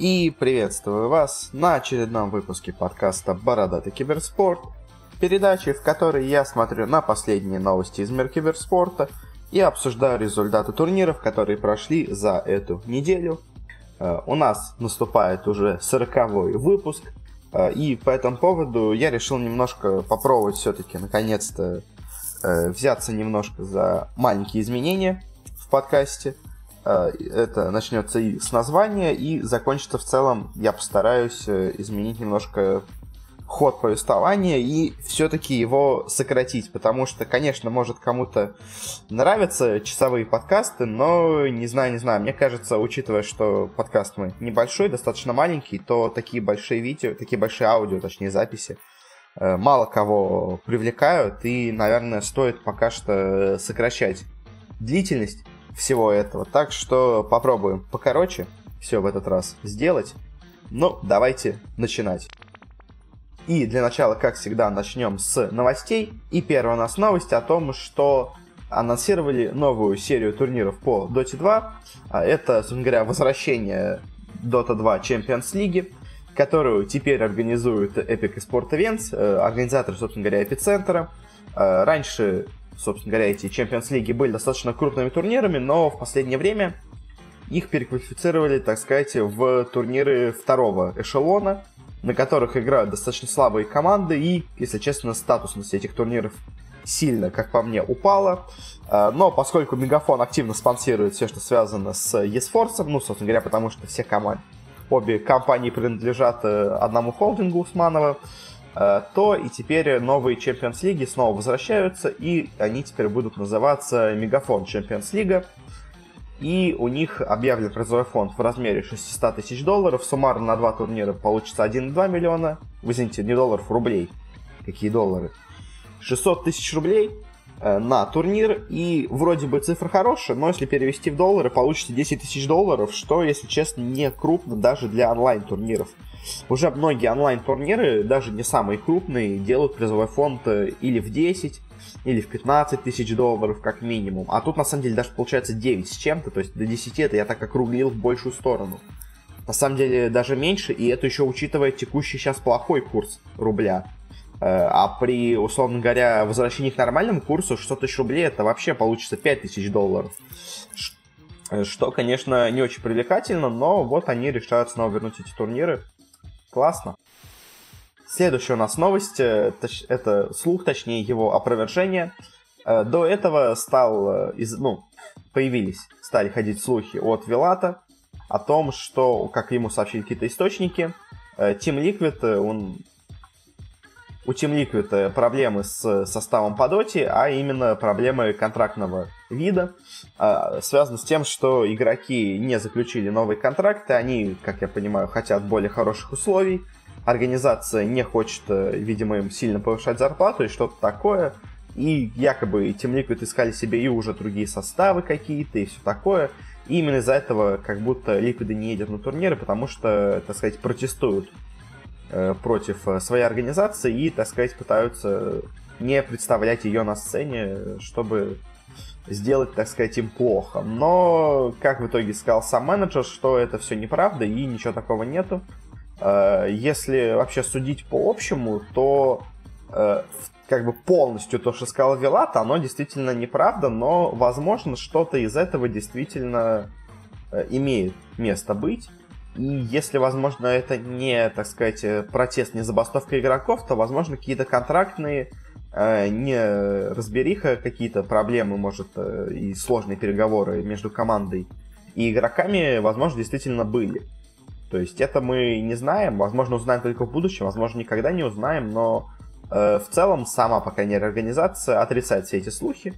И приветствую вас на очередном выпуске подкаста «Бородатый киберспорт», передачи, в которой я смотрю на последние новости из мира киберспорта и обсуждаю результаты турниров, которые прошли за эту неделю. Э, у нас наступает уже сороковой выпуск, э, и по этому поводу я решил немножко попробовать все-таки наконец-то э, взяться немножко за маленькие изменения в подкасте. Э, это начнется и с названия, и закончится в целом, я постараюсь э, изменить немножко ход повествования и все-таки его сократить, потому что, конечно, может кому-то нравятся часовые подкасты, но не знаю, не знаю, мне кажется, учитывая, что подкаст мой небольшой, достаточно маленький, то такие большие видео, такие большие аудио, точнее записи, Э, мало кого привлекают, и, наверное, стоит пока что сокращать длительность всего этого. Так что попробуем покороче все в этот раз сделать. Ну, давайте начинать. И для начала, как всегда, начнем с новостей. И первая у нас новость о том, что анонсировали новую серию турниров по Dota 2. А это, собственно говоря, возвращение Dota 2 Champions League которую теперь организует Epic Sport Events, э, организатор, собственно говоря, эпицентра. Э, раньше, собственно говоря, эти Champions League были достаточно крупными турнирами, но в последнее время их переквалифицировали, так сказать, в турниры второго эшелона, на которых играют достаточно слабые команды, и, если честно, статусность этих турниров сильно, как по мне, упала. Э, но поскольку Мегафон активно спонсирует все, что связано с eSforce, ну, собственно говоря, потому что все команды, обе компании принадлежат э, одному холдингу Усманова, то и теперь новые Champions League снова возвращаются, и они теперь будут называться Мегафон Champions League. И у них объявлен призовой фонд в размере 600 тысяч долларов. Суммарно на два турнира получится 1,2 миллиона. Вы извините, не долларов, рублей. Какие доллары? 600 тысяч рублей Э, на турнир, и вроде бы цифра хорошая, но если перевести в доллары, получится 10 тысяч долларов, что, если честно, не крупно даже для онлайн-турниров. Уже многие онлайн-турниры, даже не самые крупные, делают призовой фонд э, или в 10, или в 15 тысяч долларов как минимум. А тут на самом деле даже получается 9 с чем-то, то есть до 10 это я так округлил в большую сторону. На самом деле даже меньше, и это еще учитывая текущий сейчас плохой курс рубля. Э, а при, условно говоря, возвращении к нормальному курсу 600 тысяч рублей это вообще получится 5 тысяч долларов. Э, что, конечно, не очень привлекательно, но вот они решают снова вернуть эти турниры. Классно. Следующая у нас новость, э, это слух, точнее его опровержение. До этого стал, ну, появились, стали ходить слухи от Вилата о том, что, как ему сообщили какие-то источники, Team Liquid, он у Team Liquid проблемы с составом по доте, а именно проблемы контрактного вида, а, связаны с тем, что игроки не заключили новые контракты, они, как я понимаю, хотят более хороших условий, организация не хочет, э, видимо, им сильно повышать зарплату и что-то такое, и якобы Team Liquid искали себе и уже другие составы какие-то и все такое, и именно из-за этого как будто Liquid не едет на турниры, потому что, так сказать, протестуют против э, своей организации и, так сказать, пытаются не представлять ее на сцене, чтобы сделать, так сказать, им плохо. Но, как в итоге сказал сам менеджер, что это все неправда и ничего такого нету. Э, если вообще судить по общему, то как бы полностью то, что сказал Вилат, оно действительно неправда, но, возможно, что-то из этого действительно имеет место быть. И если, возможно, это не, так сказать, э, протест, не забастовка игроков, то, возможно, какие-то контрактные э, не разбериха, какие-то проблемы, может, э, и сложные переговоры между командой и игроками, возможно, действительно были. То есть это мы не знаем, возможно, узнаем только в будущем, возможно, никогда не узнаем, но э, в целом сама, по крайней мере, организация отрицает все эти слухи.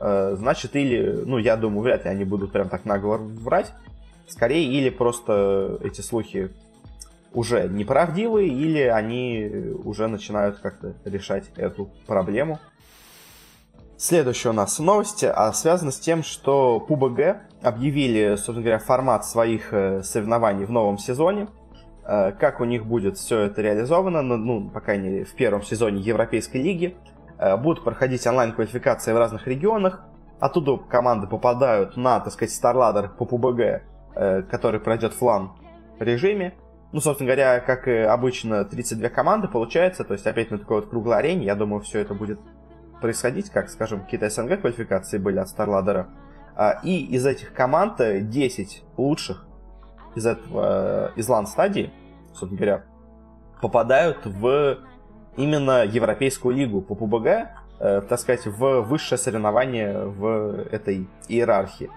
Э, значит, или, ну, я думаю, вряд ли они будут прям так нагло врать. Скорее, или просто эти слухи уже неправдивые, или они уже начинают как-то решать эту проблему. Следующая у нас новости а связана с тем, что PUBG объявили, собственно говоря, формат своих э, соревнований в новом сезоне. Э, как у них будет все это реализовано, ну, ну по крайней мере, в первом сезоне Европейской лиги. Э, будут проходить онлайн-квалификации в разных регионах. Оттуда команды попадают на, так сказать, StarLadder по PUBG который пройдет флан. режиме. Ну, собственно говоря, как и обычно, 32 команды получается, то есть опять на такой вот круглой арене, я думаю, все это будет происходить, как, скажем, какие-то СНГ квалификации были от StarLadder. А, и из этих команд 10 лучших из этого, из лан-стадии, собственно говоря, попадают в именно Европейскую лигу по ПУБГ, э, так сказать, в высшее соревнование в этой иерархии.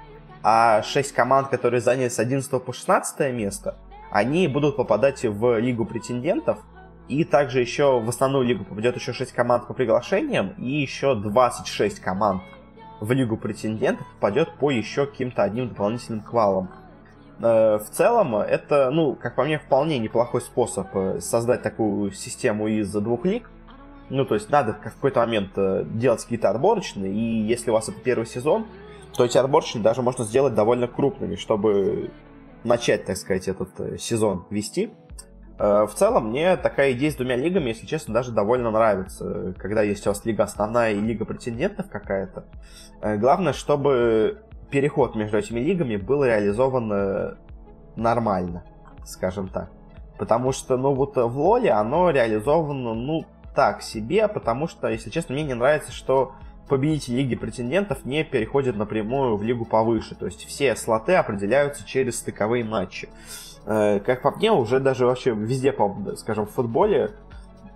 А 6 команд, которые заняли с 11 по 16 место, они будут попадать в Лигу претендентов, и также еще в основную лигу попадет еще 6 команд по приглашениям, и еще 26 команд в Лигу претендентов попадет по еще каким-то одним дополнительным квалам. Э, в целом, это, ну, как по мне, вполне неплохой способ э, создать такую систему из двух лиг. Ну, то есть надо в какой-то момент э, делать какие-то отборочные, и если у вас это первый сезон, то эти отборочные даже можно сделать довольно крупными, чтобы начать, так сказать, этот сезон вести. В целом, мне такая идея с двумя лигами, если честно, даже довольно нравится, когда есть у вас лига основная и лига претендентов какая-то. Главное, чтобы переход между этими лигами был реализован э, нормально, скажем так. Потому что, ну, вот в Лоле оно реализовано, ну, так себе, потому что, если честно, мне не нравится, что победитель Лиги претендентов не переходит напрямую в лигу повыше. То есть все слоты определяются через стыковые матчи. Э, как по мне, уже даже вообще везде, скажем, в футболе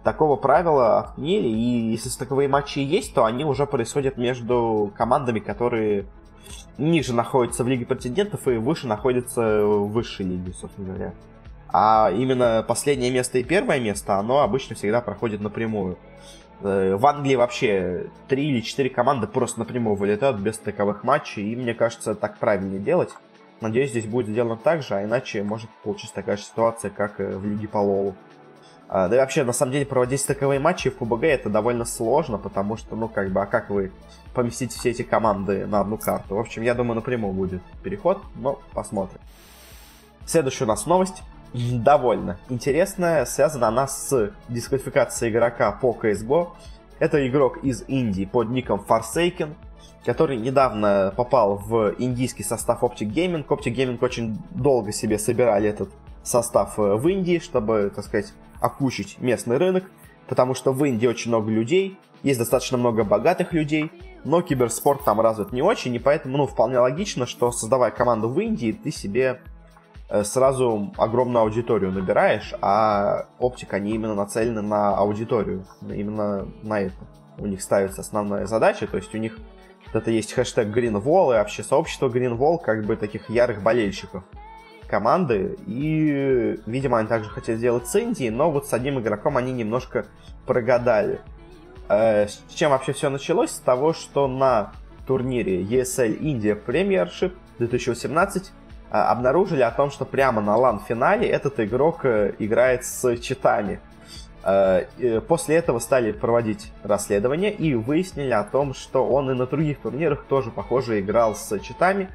такого правила отменили, и если стыковые матчи есть, то они уже происходят между командами, которые ниже находится в Лиге претендентов и выше находится в высшей лиге, собственно говоря. А именно последнее место и первое место, оно обычно всегда проходит напрямую. Э, в Англии вообще три или четыре команды просто напрямую вылетают без таковых матчей, и мне кажется, так правильнее делать. Надеюсь, здесь будет сделано так же, а иначе может получиться такая же ситуация, как в Лиге по Лолу. А, да и вообще, на самом деле, проводить таковые матчи в ПБГ это довольно сложно, потому что, ну, как бы, а как вы поместите все эти команды на одну карту? В общем, я думаю, напрямую будет переход, но посмотрим. Следующая у нас новость. Довольно интересная, связана она с дисквалификацией игрока по CSGO. Это игрок из Индии под ником Forsaken, который недавно попал в индийский состав Optic Gaming. Optic Gaming очень долго себе собирали этот состав э, в Индии, чтобы, так сказать, окучить местный рынок, потому что в Индии очень много людей, есть достаточно много богатых людей, но киберспорт там развит не очень, и поэтому, ну, вполне логично, что создавая команду в Индии, ты себе сразу огромную аудиторию набираешь, а оптика, они именно нацелены на аудиторию, именно на это. У них ставится основная задача, то есть у них это есть хэштег Greenwall, и вообще сообщество Greenwall как бы таких ярых болельщиков команды, и, видимо, они также хотели сделать с Индией, но вот с одним игроком они немножко прогадали. Э, с чем вообще все началось? С того, что на турнире ESL India Premiership 2018 э, обнаружили о том, что прямо на лан-финале этот игрок э, играет с читами. После этого стали проводить расследование и выяснили о том, что он и на других турнирах тоже, похоже, играл с читами,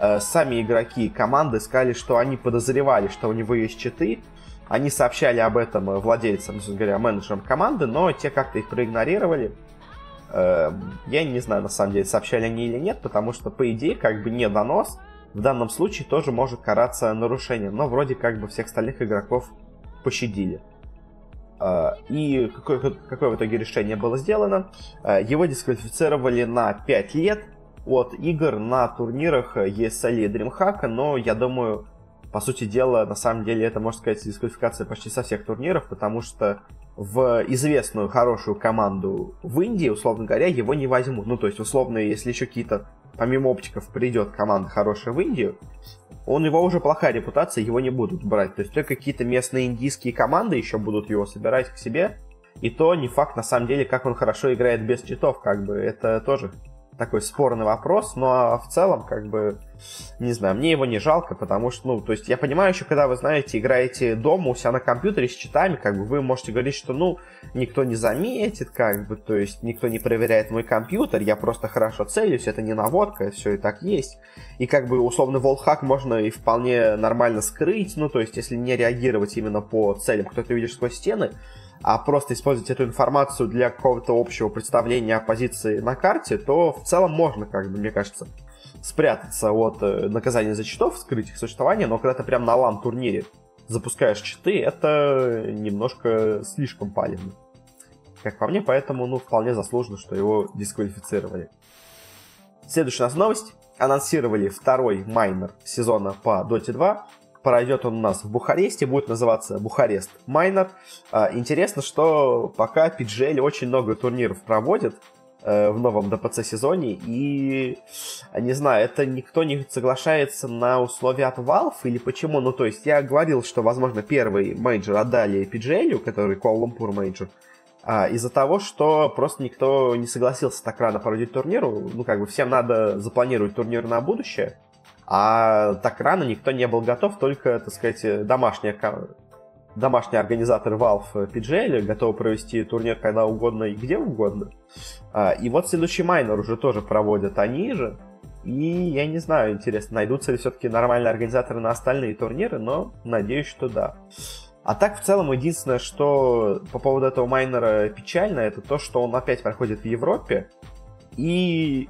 Э, сами игроки команды сказали, что они подозревали, что у него есть читы. Они сообщали об этом владельцам, говоря, менеджерам команды, но те как-то их проигнорировали. Э, я не знаю, на самом деле, сообщали они или нет, потому что, по идее, как бы не донос в данном случае тоже может караться нарушением, но вроде как бы всех остальных игроков пощадили. Э, и какое, какое в итоге решение было сделано? Его дисквалифицировали на 5 лет – от игр на турнирах ESL и DreamHack, но я думаю, по сути дела, на самом деле это, можно сказать, дисквалификация почти со всех турниров, потому что в известную хорошую команду в Индии, условно говоря, его не возьмут. Ну, то есть, условно, если еще какие-то, помимо оптиков, придет команда хорошая в Индию, у него уже плохая репутация, его не будут брать. То есть, только какие-то местные индийские команды еще будут его собирать к себе. И то не факт, на самом деле, как он хорошо играет без читов, как бы, это тоже такой спорный вопрос, но в целом, как бы, не знаю, мне его не жалко, потому что, ну, то есть я понимаю еще, когда вы, знаете, играете дома у себя на компьютере с читами, как бы вы можете говорить, что, ну, никто не заметит, как бы, то есть никто не проверяет мой компьютер, я просто хорошо целюсь, это не наводка, все и так есть. И как бы условно волхак можно и вполне нормально скрыть, ну, то есть если не реагировать именно по целям, кто ты видишь сквозь стены, а просто использовать эту информацию для какого-то общего представления о позиции на карте, то в целом можно, как бы, мне кажется, спрятаться от э, наказания за читов, скрыть их существование, но когда ты прям на лан-турнире запускаешь читы, это немножко слишком палевно. Как по мне, поэтому, ну, вполне заслуженно, что его дисквалифицировали. Следующая у нас новость. Анонсировали второй майнор сезона по Dota 2. Пройдет он у нас в Бухаресте, будет называться Бухарест Майнор. А, интересно, что пока PGL очень много турниров проводит, Э, в новом DPC сезоне, и, не знаю, это никто не соглашается на условия от Valve, или почему? Ну, то есть, я говорил, что, возможно, первый мейджор отдали PGL, который Kuala Lumpur мейджор, а, из-за того, что просто никто не согласился так рано проводить турниру, ну, как бы всем надо запланировать турнир на будущее, а так рано никто не был готов, только, так сказать, домашняя домашний организатор Valve PGL готов провести турнир когда угодно и где угодно. А, и вот следующий майнер уже тоже проводят они же. И я не знаю, интересно, найдутся ли все-таки нормальные организаторы на остальные турниры, но надеюсь, что да. А так, в целом, единственное, что по поводу этого майнора печально, это то, что он опять проходит в Европе. И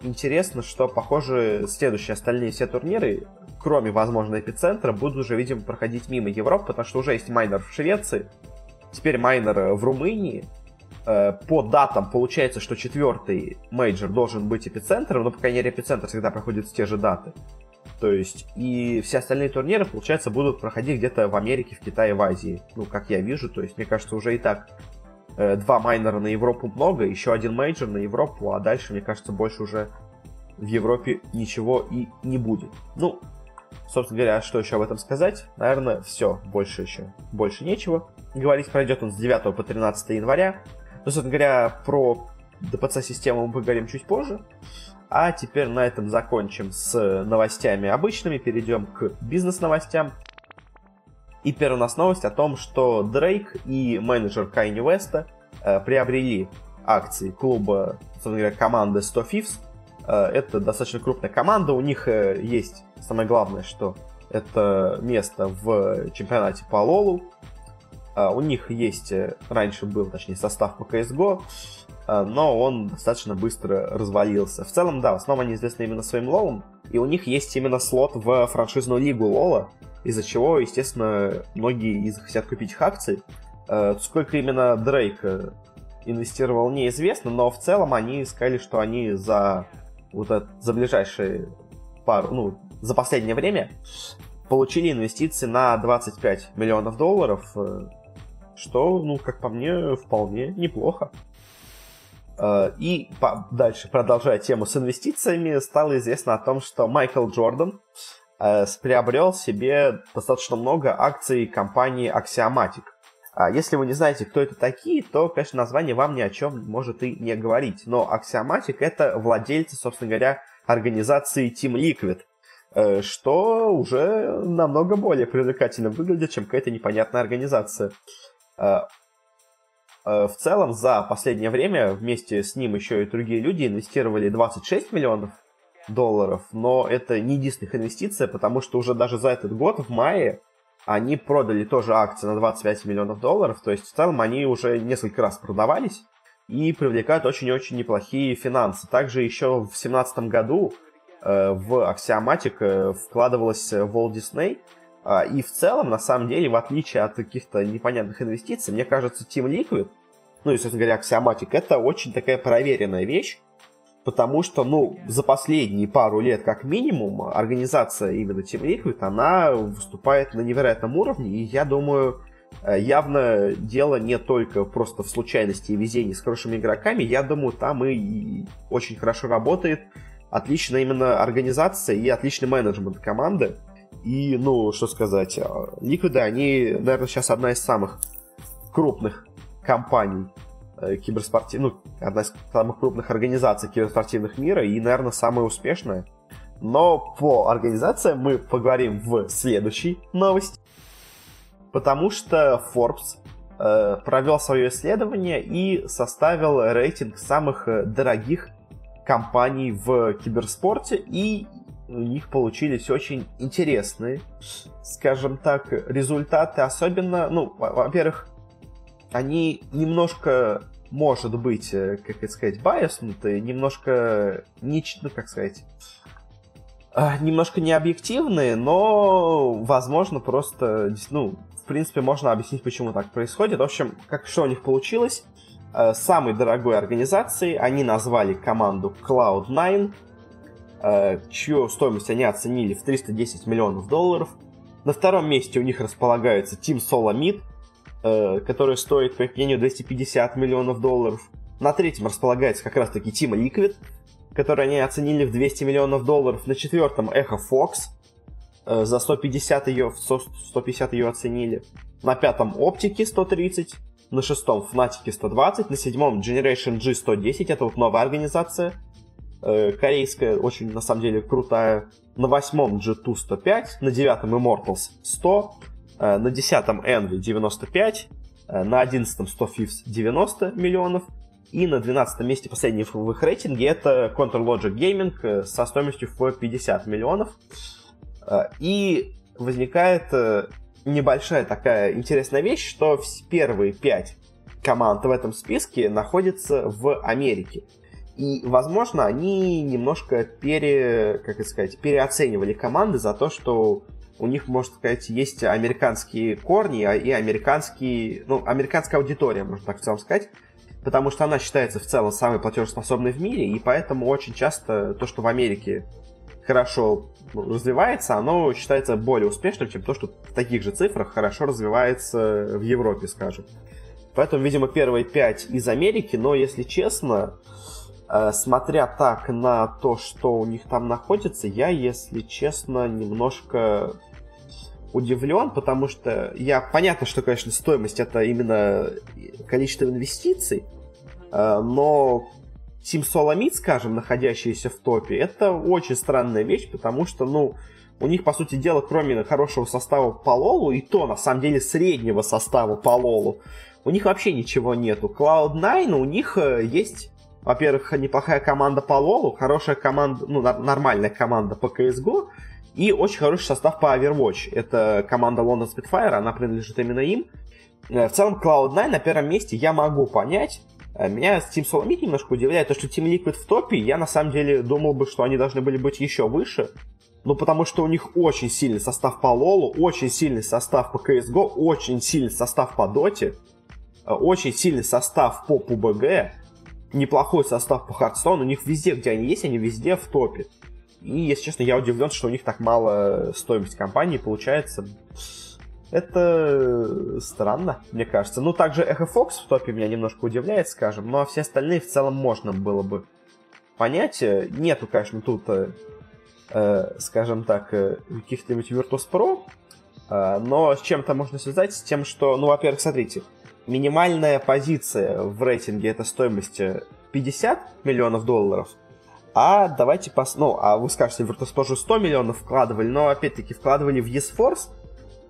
интересно, что, похоже, следующие остальные все турниры кроме, возможно, эпицентра, будут уже, видимо, проходить мимо Европы, потому что уже есть майнор в Швеции, теперь майнор в Румынии. Э, по датам получается, что четвертый мейджор должен быть эпицентром, но, по крайней мере, эпицентр всегда проходит в те же даты. То есть, и все остальные турниры, получается, будут проходить где-то в Америке, в Китае, в Азии. Ну, как я вижу, то есть, мне кажется, уже и так э, два майнора на Европу много, еще один мейджор на Европу, а дальше, мне кажется, больше уже в Европе ничего и не будет. Ну, Собственно говоря, что еще об этом сказать? Наверное, все. Больше еще. Больше нечего. Говорить пройдет он с 9 по 13 января. Но, собственно говоря, про DPC-систему мы поговорим чуть позже. А теперь на этом закончим с новостями обычными, перейдем к бизнес-новостям. И первая у нас новость о том, что Дрейк и менеджер Кайни Веста э, приобрели акции клуба, собственно говоря, команды 100 Fifths. Э, это достаточно крупная команда, у них э, есть самое главное, что это место в чемпионате по Лолу. А, у них есть, э, раньше был, точнее, состав по CSGO, а, но он достаточно быстро развалился. В целом, да, в основном они известны именно своим лолом, и у них есть именно слот в франшизную лигу лола, из-за чего, естественно, многие из хотят купить их акции. А, сколько именно Дрейк э, инвестировал, неизвестно, но в целом они сказали, что они за вот это, за ближайшие пару, ну, за последнее время получили инвестиции на 25 миллионов долларов, э, что, ну, как по мне, вполне неплохо. Э, и дальше, продолжая тему с инвестициями, стало известно о том, что Майкл Джордан э, приобрел себе достаточно много акций компании Axiomatic. А если вы не знаете, кто это такие, то, конечно, название вам ни о чем может и не говорить. Но Axiomatic — это владельцы, собственно говоря, организации Team Liquid, Э, что уже намного более привлекательно выглядит, чем какая-то непонятная организация. Э, э, в целом, за последнее время вместе с ним еще и другие люди инвестировали 26 миллионов долларов, но это не единственная инвестиция, потому что уже даже за этот год, в мае, они продали тоже акции на 25 миллионов долларов, то есть в целом они уже несколько раз продавались и привлекают очень-очень неплохие финансы. Также еще в 2017 году Э, в Axiomatic э, вкладывалась Walt Disney. А, и в целом, на самом деле, в отличие от каких-то непонятных инвестиций, мне кажется, Team Liquid, ну и, собственно говоря, Axiomatic, это очень такая проверенная вещь, потому что, ну, за последние пару лет, как минимум, организация именно Team Liquid, она выступает на невероятном уровне, и я думаю, э, явно дело не только просто в случайности и везении с хорошими игроками, я думаю, там и очень хорошо работает. Отличная именно организация и отличный менеджмент команды. И, ну, что сказать, Ликвиды, они, наверное, сейчас одна из самых крупных компаний э, киберспортивных, ну, одна из самых крупных организаций киберспортивных мира и, наверное, самая успешная. Но по организациям мы поговорим в следующей новости. Потому что Forbes э, провел свое исследование и составил рейтинг самых э, дорогих компаний в киберспорте, и у них получились очень интересные, скажем так, результаты. Особенно, ну, во-первых, они немножко, может быть, э, как это сказать, байоснутые, немножко, не, ну, как сказать, э, немножко необъективные, но, возможно, просто, ну, в принципе, можно объяснить, почему так происходит. В общем, как что у них получилось? Э, самой дорогой организацией они назвали команду Cloud9, э, чью стоимость они оценили в 310 миллионов долларов. На втором месте у них располагается Team Solomid, э, который стоит, по их мнению, 250 миллионов долларов. На третьем располагается как раз-таки Team Liquid, который они оценили в 200 миллионов долларов. На четвертом Echo Fox, за 150 ее, 150 ее оценили. На пятом Оптики 130, на шестом Fnatic 120, на седьмом Generation G 110, это вот новая организация, э, корейская, очень, на самом деле, крутая. На восьмом G2 105, на девятом Immortals 100, э, на десятом Envy 95, э, на одиннадцатом 100 Fifths 90 миллионов, и на 12 месте последний в их рейтинге это Control Logic Gaming э, со стоимостью в 50 миллионов. Э, и возникает э, небольшая такая интересная вещь, что первые пять команд в этом списке находятся в Америке. И, возможно, они немножко пере, как это сказать, переоценивали команды за то, что у них, можно сказать, есть американские корни а, и американские, ну, американская аудитория, можно так в целом сказать, потому что она считается в целом самой платежеспособной в мире, и поэтому очень часто то, что в Америке хорошо развивается, оно считается более успешным, чем то, что в таких же цифрах хорошо развивается в Европе, скажем. Поэтому, видимо, первые пять из Америки, но, если честно, э, смотря так на то, что у них там находится, я, если честно, немножко удивлен, потому что я понятно, что, конечно, стоимость это именно количество инвестиций, э, но Team Solomid, скажем, находящиеся в топе, это очень странная вещь, потому что, ну, у них, по сути дела, кроме хорошего состава по Лолу, и то, на самом деле, среднего состава по Лолу, у них вообще ничего нету. Cloud9, у них э, есть, во-первых, неплохая команда по Лолу, хорошая команда, ну, нормальная команда по CSGO, и очень хороший состав по Overwatch. Это команда London Spitfire, она принадлежит именно им. Э, в целом, Cloud9 на первом месте я могу понять, Э, меня Team Solomid немножко удивляет, то, что Team Liquid в топе, я на самом деле думал бы, что они должны были быть еще выше, ну, потому что у них очень сильный состав по Лолу, очень сильный состав по CSGO, очень сильный состав по Доте, э, очень сильный состав по PUBG, неплохой состав по Hearthstone, у них везде, где они есть, они везде в топе. И, если честно, я удивлен, что у них так мало стоимость компании получается. Это странно, мне кажется. Ну, также Echo Fox в топе меня немножко удивляет, скажем, но все остальные в целом можно было бы понять. Нету, конечно, тут, э, э скажем так, э, каких-нибудь Virtus.pro, э, но с чем-то можно связать, с тем, что, ну, во-первых, смотрите, минимальная позиция в рейтинге это стоимость 50 миллионов долларов, а давайте пос... Ну, а вы скажете, Virtus.pro же 100 миллионов вкладывали, но опять-таки вкладывали в eSforce,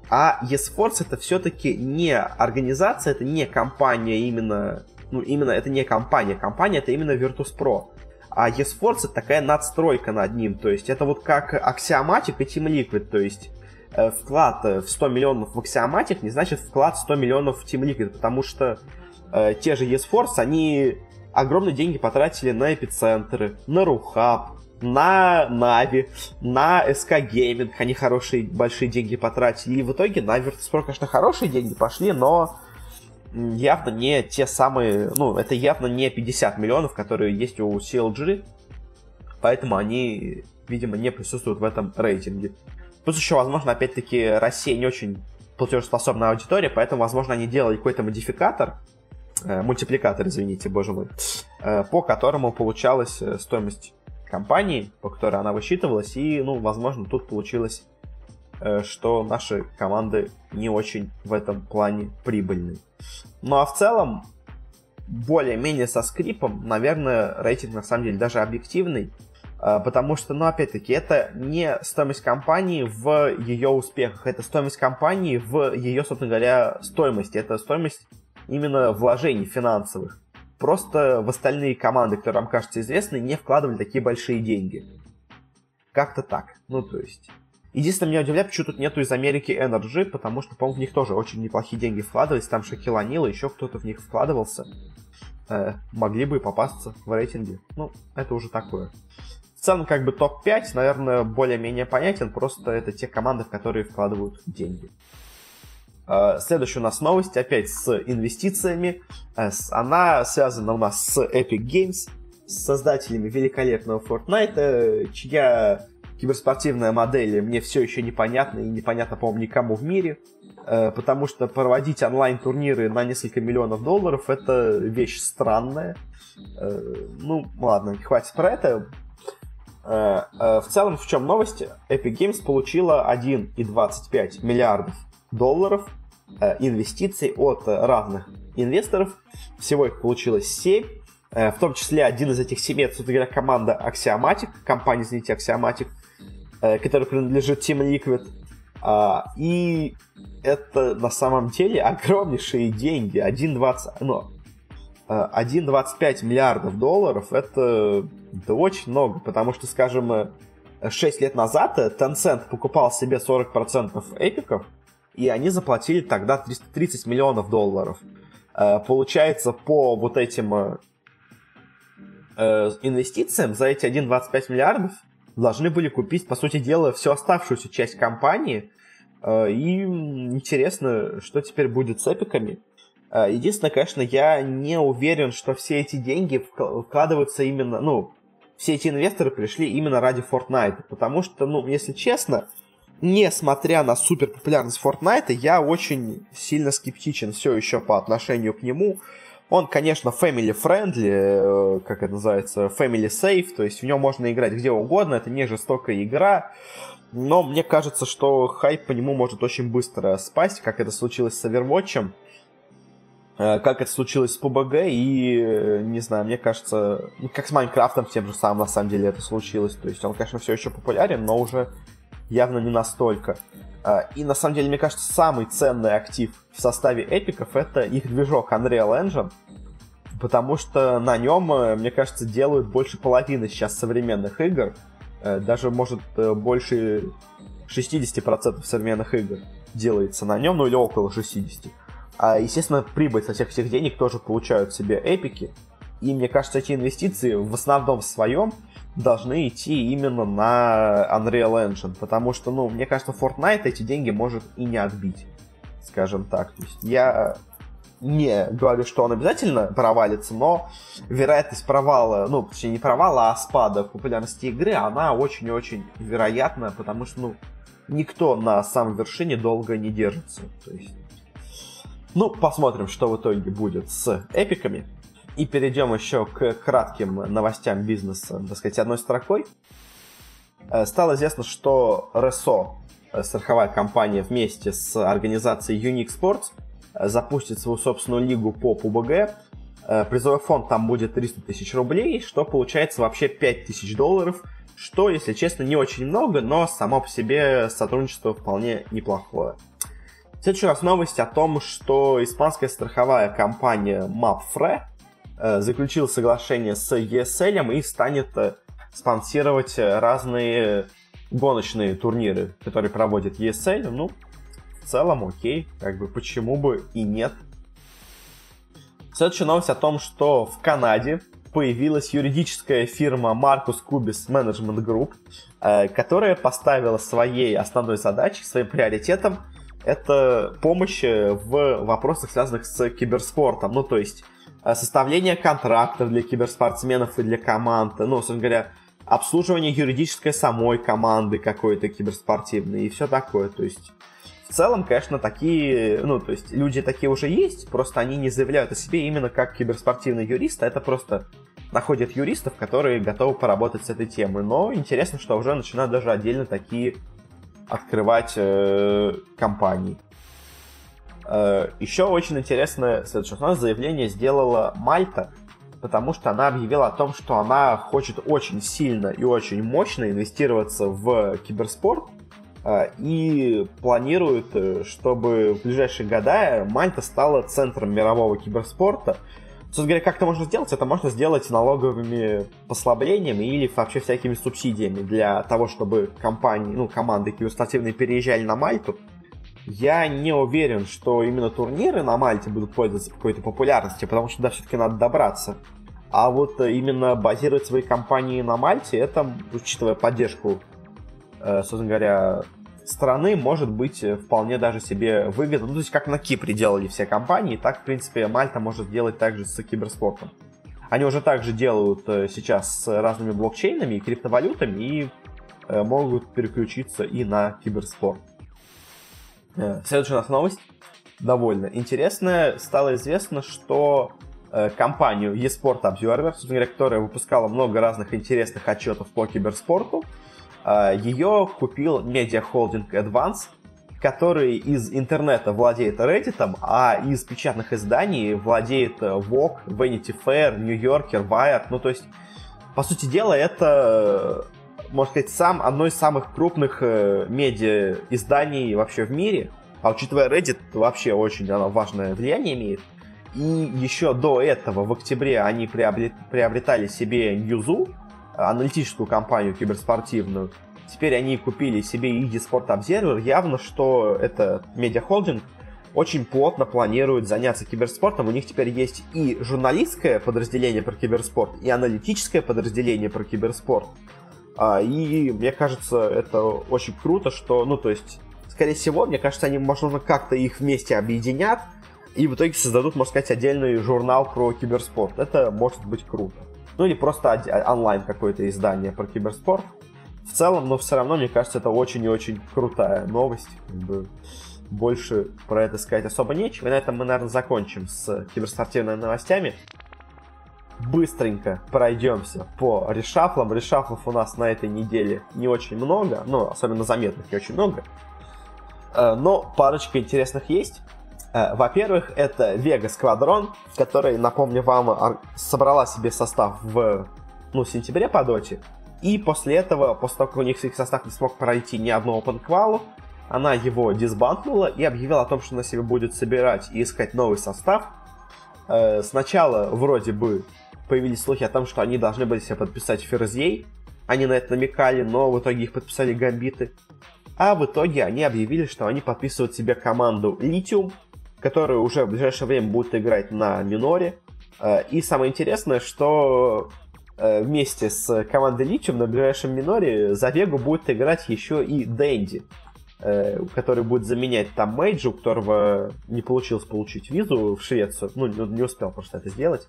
а eSports это все-таки не организация, это не компания именно, ну именно это не компания, компания это именно Virtus.pro. А eSports это такая надстройка над ним, то есть это вот как Axiomatic и Team Liquid, то есть э, вклад в 100 миллионов в Axiomatic не значит вклад в 100 миллионов в Team Liquid, потому что э, те же eSports, они огромные деньги потратили на эпицентры, на Рухаб, на Нави, на СК Gaming они хорошие, большие деньги потратили. И в итоге на Virtus.pro, конечно, хорошие деньги пошли, но явно не те самые, ну, это явно не 50 миллионов, которые есть у CLG, поэтому они, видимо, не присутствуют в этом рейтинге. Плюс еще, возможно, опять-таки, Россия не очень платежеспособная аудитория, поэтому, возможно, они делали какой-то модификатор, мультипликатор, извините, боже мой, э, по которому получалась э, стоимость компании, по которой она высчитывалась, и, ну, возможно, тут получилось, э, что наши команды не очень в этом плане прибыльны. Ну а в целом, более-менее со скрипом, наверное, рейтинг на самом деле даже объективный, э, потому что, ну, опять-таки, это не стоимость компании в ее успехах, это стоимость компании в ее, собственно говоря, стоимости, это стоимость именно вложений финансовых. Просто в остальные команды, которые вам кажутся известны, не вкладывали такие большие деньги. Как-то так. Ну, то есть... Единственное, меня удивляет, почему тут нету из Америки Energy, потому что, по-моему, в них тоже очень неплохие деньги вкладывались. Там Шакила Нила, еще кто-то в них вкладывался. Э, могли бы попасться в рейтинге. Ну, это уже такое. В целом, как бы топ-5, наверное, более-менее понятен, просто это те команды, в которые вкладывают деньги. А, следующая у нас новость, опять с инвестициями. Э, она связана у нас с Epic Games, с создателями великолепного Fortnite, чья киберспортивная модель мне все еще непонятна и непонятно, по-моему, никому в мире. Э, потому что проводить онлайн-турниры на несколько миллионов долларов это вещь странная. Э, ну, ладно, хватит про это. В целом, в чем новость? Epic Games получила 1,25 миллиардов долларов Э, инвестиций от разных инвесторов. Всего их получилось 7. Э, в том числе один из этих 7 это, говоря, команда Axiomatic, компания, извините, Axiomatic, э, которая принадлежит Team Liquid. А, и это на самом деле огромнейшие деньги. 1,20, ну, 1,25 миллиардов долларов это, это очень много, потому что, скажем, 6 лет назад Tencent покупал себе 40% эпиков, и они заплатили тогда 330 миллионов долларов. Э, получается, по вот этим э, э, инвестициям за эти 1,25 миллиардов должны были купить, по сути дела, всю оставшуюся часть компании. И интересно, что теперь будет с эпиками. Единственное, конечно, я не уверен, что все эти деньги вкладываются именно, ну, все эти инвесторы пришли именно ради Fortnite, потому что, ну, если честно, несмотря на супер популярность Fortnite, я очень сильно скептичен все еще по отношению к нему. Он, конечно, family friendly, э, как это называется, family safe, то есть в нем можно играть где угодно, это не жестокая игра, но мне кажется, что хайп по нему может очень быстро спасть, как это случилось с Overwatch, э, как это случилось с PUBG, и, э, не знаю, мне кажется, ну, как с Майнкрафтом тем же самым, на самом деле, это случилось. То есть он, конечно, все еще популярен, но уже явно не настолько. А, и на самом деле, мне кажется, самый ценный актив в составе эпиков это их движок Unreal Engine, потому что на нем, э, мне кажется, делают больше половины сейчас современных игр, э, даже, может, э, больше 60% современных игр делается на нем, ну или около 60. А, естественно, прибыль со всех этих денег тоже получают себе эпики, и мне кажется, эти инвестиции в основном в своем должны идти именно на Unreal Engine, потому что, ну, мне кажется, Fortnite эти деньги может и не отбить, скажем так. То есть я не говорю, что он обязательно провалится, но вероятность провала, ну, точнее, не провала, а спада популярности игры, она очень-очень вероятна, потому что, ну, никто на самой вершине долго не держится. То есть, ну, посмотрим, что в итоге будет с эпиками. И перейдем еще к кратким новостям бизнеса, так сказать, одной строкой. Э, стало известно, что РСО, э, страховая компания, вместе с организацией Unique Sports э, запустит свою собственную лигу по ПУБГ. Призовой фонд там будет 300 тысяч рублей, что получается вообще 5 тысяч долларов, что, если честно, не очень много, но само по себе сотрудничество вполне неплохое. Следующая у нас новость о том, что испанская страховая компания MapFre заключил соглашение с ESL и станет э, спонсировать разные гоночные турниры, которые проводит ESL. Ну, в целом окей, как бы почему бы и нет. Следующая новость о том, что в Канаде появилась юридическая фирма Marcus Cubis Management Group, э, которая поставила своей основной задачей, своим приоритетом это помощь в вопросах, связанных с киберспортом. Ну, то есть Э, составление контрактов для киберспортсменов и для команд, ну, собственно говоря, обслуживание юридической самой команды какой-то киберспортивной и все такое. То есть, в целом, конечно, такие, ну, то есть, люди такие уже есть, просто они не заявляют о себе именно как киберспортивный юрист, а это просто находят юристов, которые готовы поработать с этой темой. Но интересно, что уже начинают даже отдельно такие открывать э, компании. Э, Еще очень интересное следующее. Нас заявление сделала Мальта, потому что она объявила о том, что она хочет очень сильно и очень мощно инвестироваться в киберспорт э, и планирует, э, чтобы в ближайшие года Мальта стала центром мирового киберспорта. Собственно говоря, как это можно сделать? Это можно сделать налоговыми послаблениями или вообще всякими субсидиями для того, чтобы компании, ну, команды киберспортивные переезжали на Мальту я не уверен, что именно турниры на Мальте будут пользоваться какой-то популярностью, потому что, да, все-таки надо добраться А вот именно базировать свои компании на Мальте, это, учитывая поддержку, э, собственно говоря, страны, может быть вполне даже себе выгодно. Ну, то есть, как на Кипре делали все компании, так, в принципе, Мальта может сделать также с киберспортом. Они уже также делают э, сейчас с разными блокчейнами и криптовалютами и э, могут переключиться и на киберспорт. Следующая у нас новость довольно интересная. Стало известно, что Э, компанию eSport Observer, собственно говоря, которая выпускала много разных интересных отчетов по киберспорту. Э, Ее купил медиахолдинг Advance, который из интернета владеет Reddit, а из печатных изданий владеет Vogue, Vanity Fair, New Yorker, Wired. Ну, то есть, по сути дела, это, можно сказать, сам, одно из самых крупных э, медиа изданий вообще в мире. А учитывая Reddit, вообще очень оно важное влияние имеет. И еще до этого, в октябре, они приобретали себе Ньюзу, аналитическую компанию киберспортивную. Теперь они купили себе и eSport Observer. Явно, что это медиахолдинг очень плотно планирует заняться киберспортом. У них теперь есть и журналистское подразделение про киберспорт, и аналитическое подразделение про киберспорт. А, и мне кажется, это очень круто, что, ну, то есть, скорее всего, мне кажется, они, возможно, как-то их вместе объединят, и в итоге создадут, можно сказать, отдельный журнал про киберспорт. Это может быть круто. Ну или просто онлайн какое-то издание про киберспорт. В целом, но все равно, мне кажется, это очень и очень крутая новость. Как бы больше про это сказать особо нечего. И на этом мы, наверное, закончим с киберспортивными новостями. Быстренько пройдемся по решафлам. Решафлов у нас на этой неделе не очень много, ну, особенно заметных не очень много. Э, но парочка интересных есть. Э, во-первых, это Vega Squadron, который, напомню вам, собрала себе состав в ну, сентябре по доте. И после этого, после того, как у них их состав не смог пройти ни одного OpenQual, она его дисбанкнула и объявила о том, что она себе будет собирать и искать новый состав. Э, сначала вроде бы появились слухи о том, что они должны были себе подписать Ферзей. Они на это намекали, но в итоге их подписали гамбиты. А в итоге они объявили, что они подписывают себе команду Lithium, который уже в ближайшее время будет играть на миноре. Э, и самое интересное, что э, вместе с командой Личем на ближайшем миноре за Вегу будет играть еще и Дэнди, э, который будет заменять там Мейджи, у которого не получилось получить визу в Швецию. Ну, не успел просто это сделать.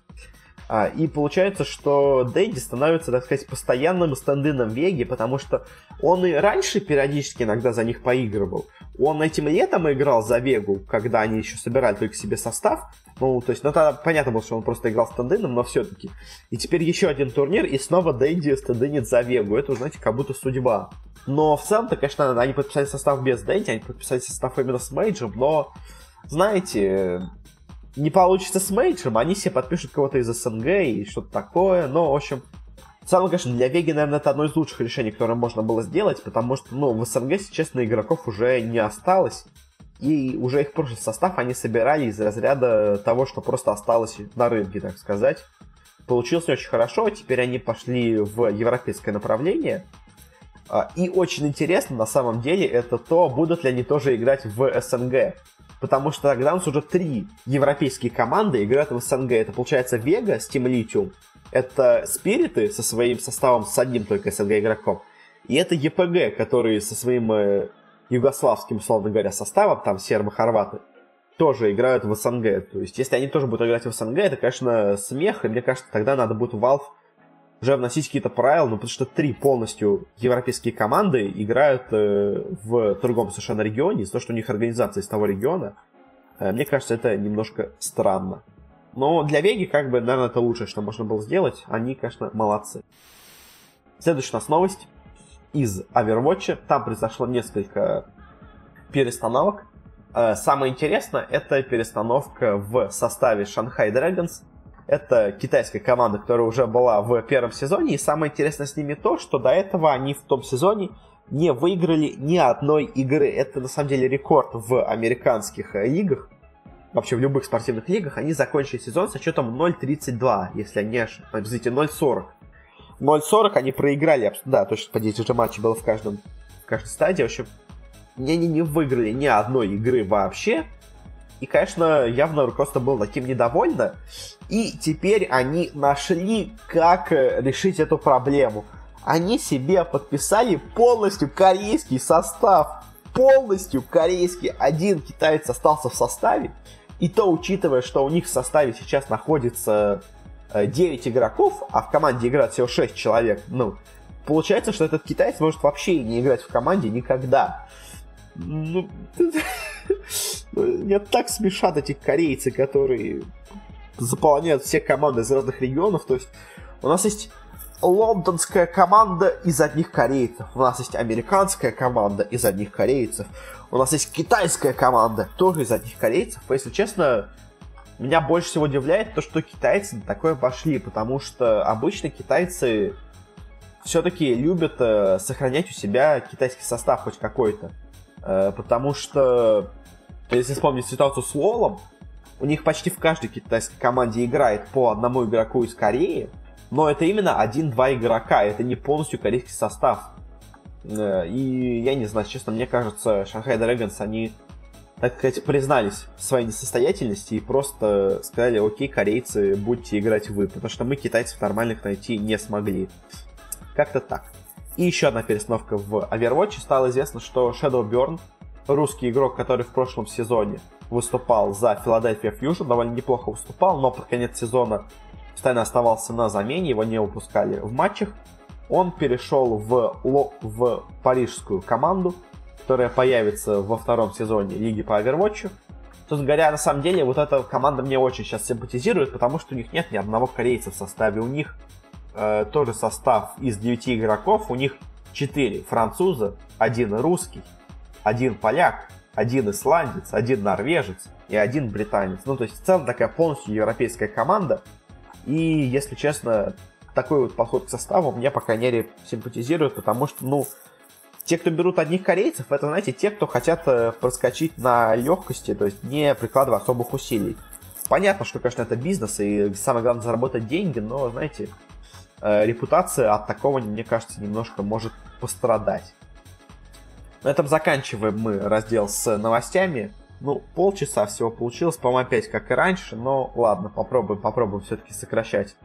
А, и получается, что Дэнди становится, так сказать, постоянным стендином Веги, потому что он и раньше периодически иногда за них поигрывал. Он этим летом играл за Вегу, когда они еще собирали только себе состав. Ну, то есть, ну, тогда понятно было, что он просто играл стендином, но все-таки. И теперь еще один турнир, и снова Дэнди стендинит за Вегу. Это, знаете, как будто судьба. Но в целом-то, конечно, они подписали состав без Дэнди, они подписали состав именно с Мейджем, но, знаете, не получится с Мейджем, они себе подпишут кого-то из СНГ и что-то такое, но, в общем, в целом, конечно, для Веги, наверное, это одно из лучших решений, которое можно было сделать, потому что, ну, в СНГ, если честно, игроков уже не осталось, и уже их прошлый состав они собирали из разряда того, что просто осталось на рынке, так сказать. Получилось очень хорошо, теперь они пошли в европейское направление, а, и очень интересно, на самом деле, это то, будут ли они тоже играть в СНГ потому что тогда у нас уже три европейские команды играют в СНГ. Это получается Вега с Team Lithium, это Спириты со своим составом с одним только СНГ игроком, и это ЕПГ, которые со своим э, югославским, условно говоря, составом, там сербо-хорваты, тоже играют в СНГ. То есть, если они тоже будут играть в СНГ, это, конечно, смех, и мне кажется, тогда надо будет Valve уже вносить какие-то правила, ну, потому что три полностью европейские команды играют э, в другом совершенно регионе, из-за того, что у них организация из того региона. Э, мне кажется, это немножко странно. Но для Веги, как бы, наверное, это лучшее, что можно было сделать. Они, конечно, молодцы. Следующая у нас новость из Overwatch. Там произошло несколько перестановок. Э, самое интересное, это перестановка в составе Shanghai Dragons. Это китайская команда, которая уже была в первом сезоне. И самое интересное с ними то, что до этого они в том сезоне не выиграли ни одной игры. Это на самом деле рекорд в американских э, лигах. Вообще в любых спортивных лигах. Они закончили сезон со счетом 0.32, если я не ошибаюсь. Извините, 0.40. 0.40 они проиграли. Да, точно по 10 же матчей было в каждом в каждой стадии. В общем, они не выиграли ни одной игры вообще. И, конечно, явно руководство было таким недовольно. И теперь они нашли, как э, решить эту проблему. Они себе подписали полностью корейский состав. Полностью корейский. Один китаец остался в составе. И то, учитывая, что у них в составе сейчас находится 9 э, игроков, а в команде играет всего 6 человек, ну, получается, что этот китаец может вообще не играть в команде никогда. Ну, мне так смешат эти корейцы, которые заполняют все команды из разных регионов. То есть у нас есть лондонская команда из одних корейцев, у нас есть американская команда из одних корейцев, у нас есть китайская команда тоже из одних корейцев. Если честно, меня больше всего удивляет то, что китайцы на такое пошли, потому что обычно китайцы все-таки любят э, сохранять у себя китайский состав хоть какой-то. Э, потому что, если вспомнить ситуацию с Лолом, у них почти в каждой китайской команде играет по одному игроку из Кореи, но это именно один-два игрока, это не полностью корейский состав. Э, и я не знаю, честно, мне кажется, Шанхай Dragons, они, так сказать, признались в своей несостоятельности и просто сказали, окей, корейцы, будете играть вы, потому что мы китайцев нормальных найти не смогли. Как-то так. И еще одна перестановка в Overwatch. Стало известно, что Shadow Burn, русский игрок, который в прошлом сезоне выступал за Philadelphia Fusion, довольно неплохо выступал, но под конец сезона постоянно оставался на замене, его не выпускали в матчах. Он перешел в, в парижскую команду, которая появится во втором сезоне Лиги по Overwatch. Собственно говоря, на самом деле, вот эта команда мне очень сейчас симпатизирует, потому что у них нет ни одного корейца в составе. У них э, тоже состав из 9 игроков. У них 4 француза, один русский, один поляк, один исландец, один норвежец и один британец. Ну, то есть в целом такая полностью европейская команда. И, если честно, такой вот подход к составу мне, по крайней мере, симпатизирует, потому что, ну, те, кто берут одних корейцев, это, знаете, те, кто хотят э, проскочить на легкости, то есть не прикладывая особых усилий. Понятно, что, конечно, это бизнес, и самое главное заработать деньги, но, знаете, репутация от такого, мне кажется, немножко может пострадать. На этом заканчиваем мы раздел с новостями. Ну, полчаса всего получилось, по-моему, опять как и раньше, но ладно, попробуем, попробуем все-таки сокращать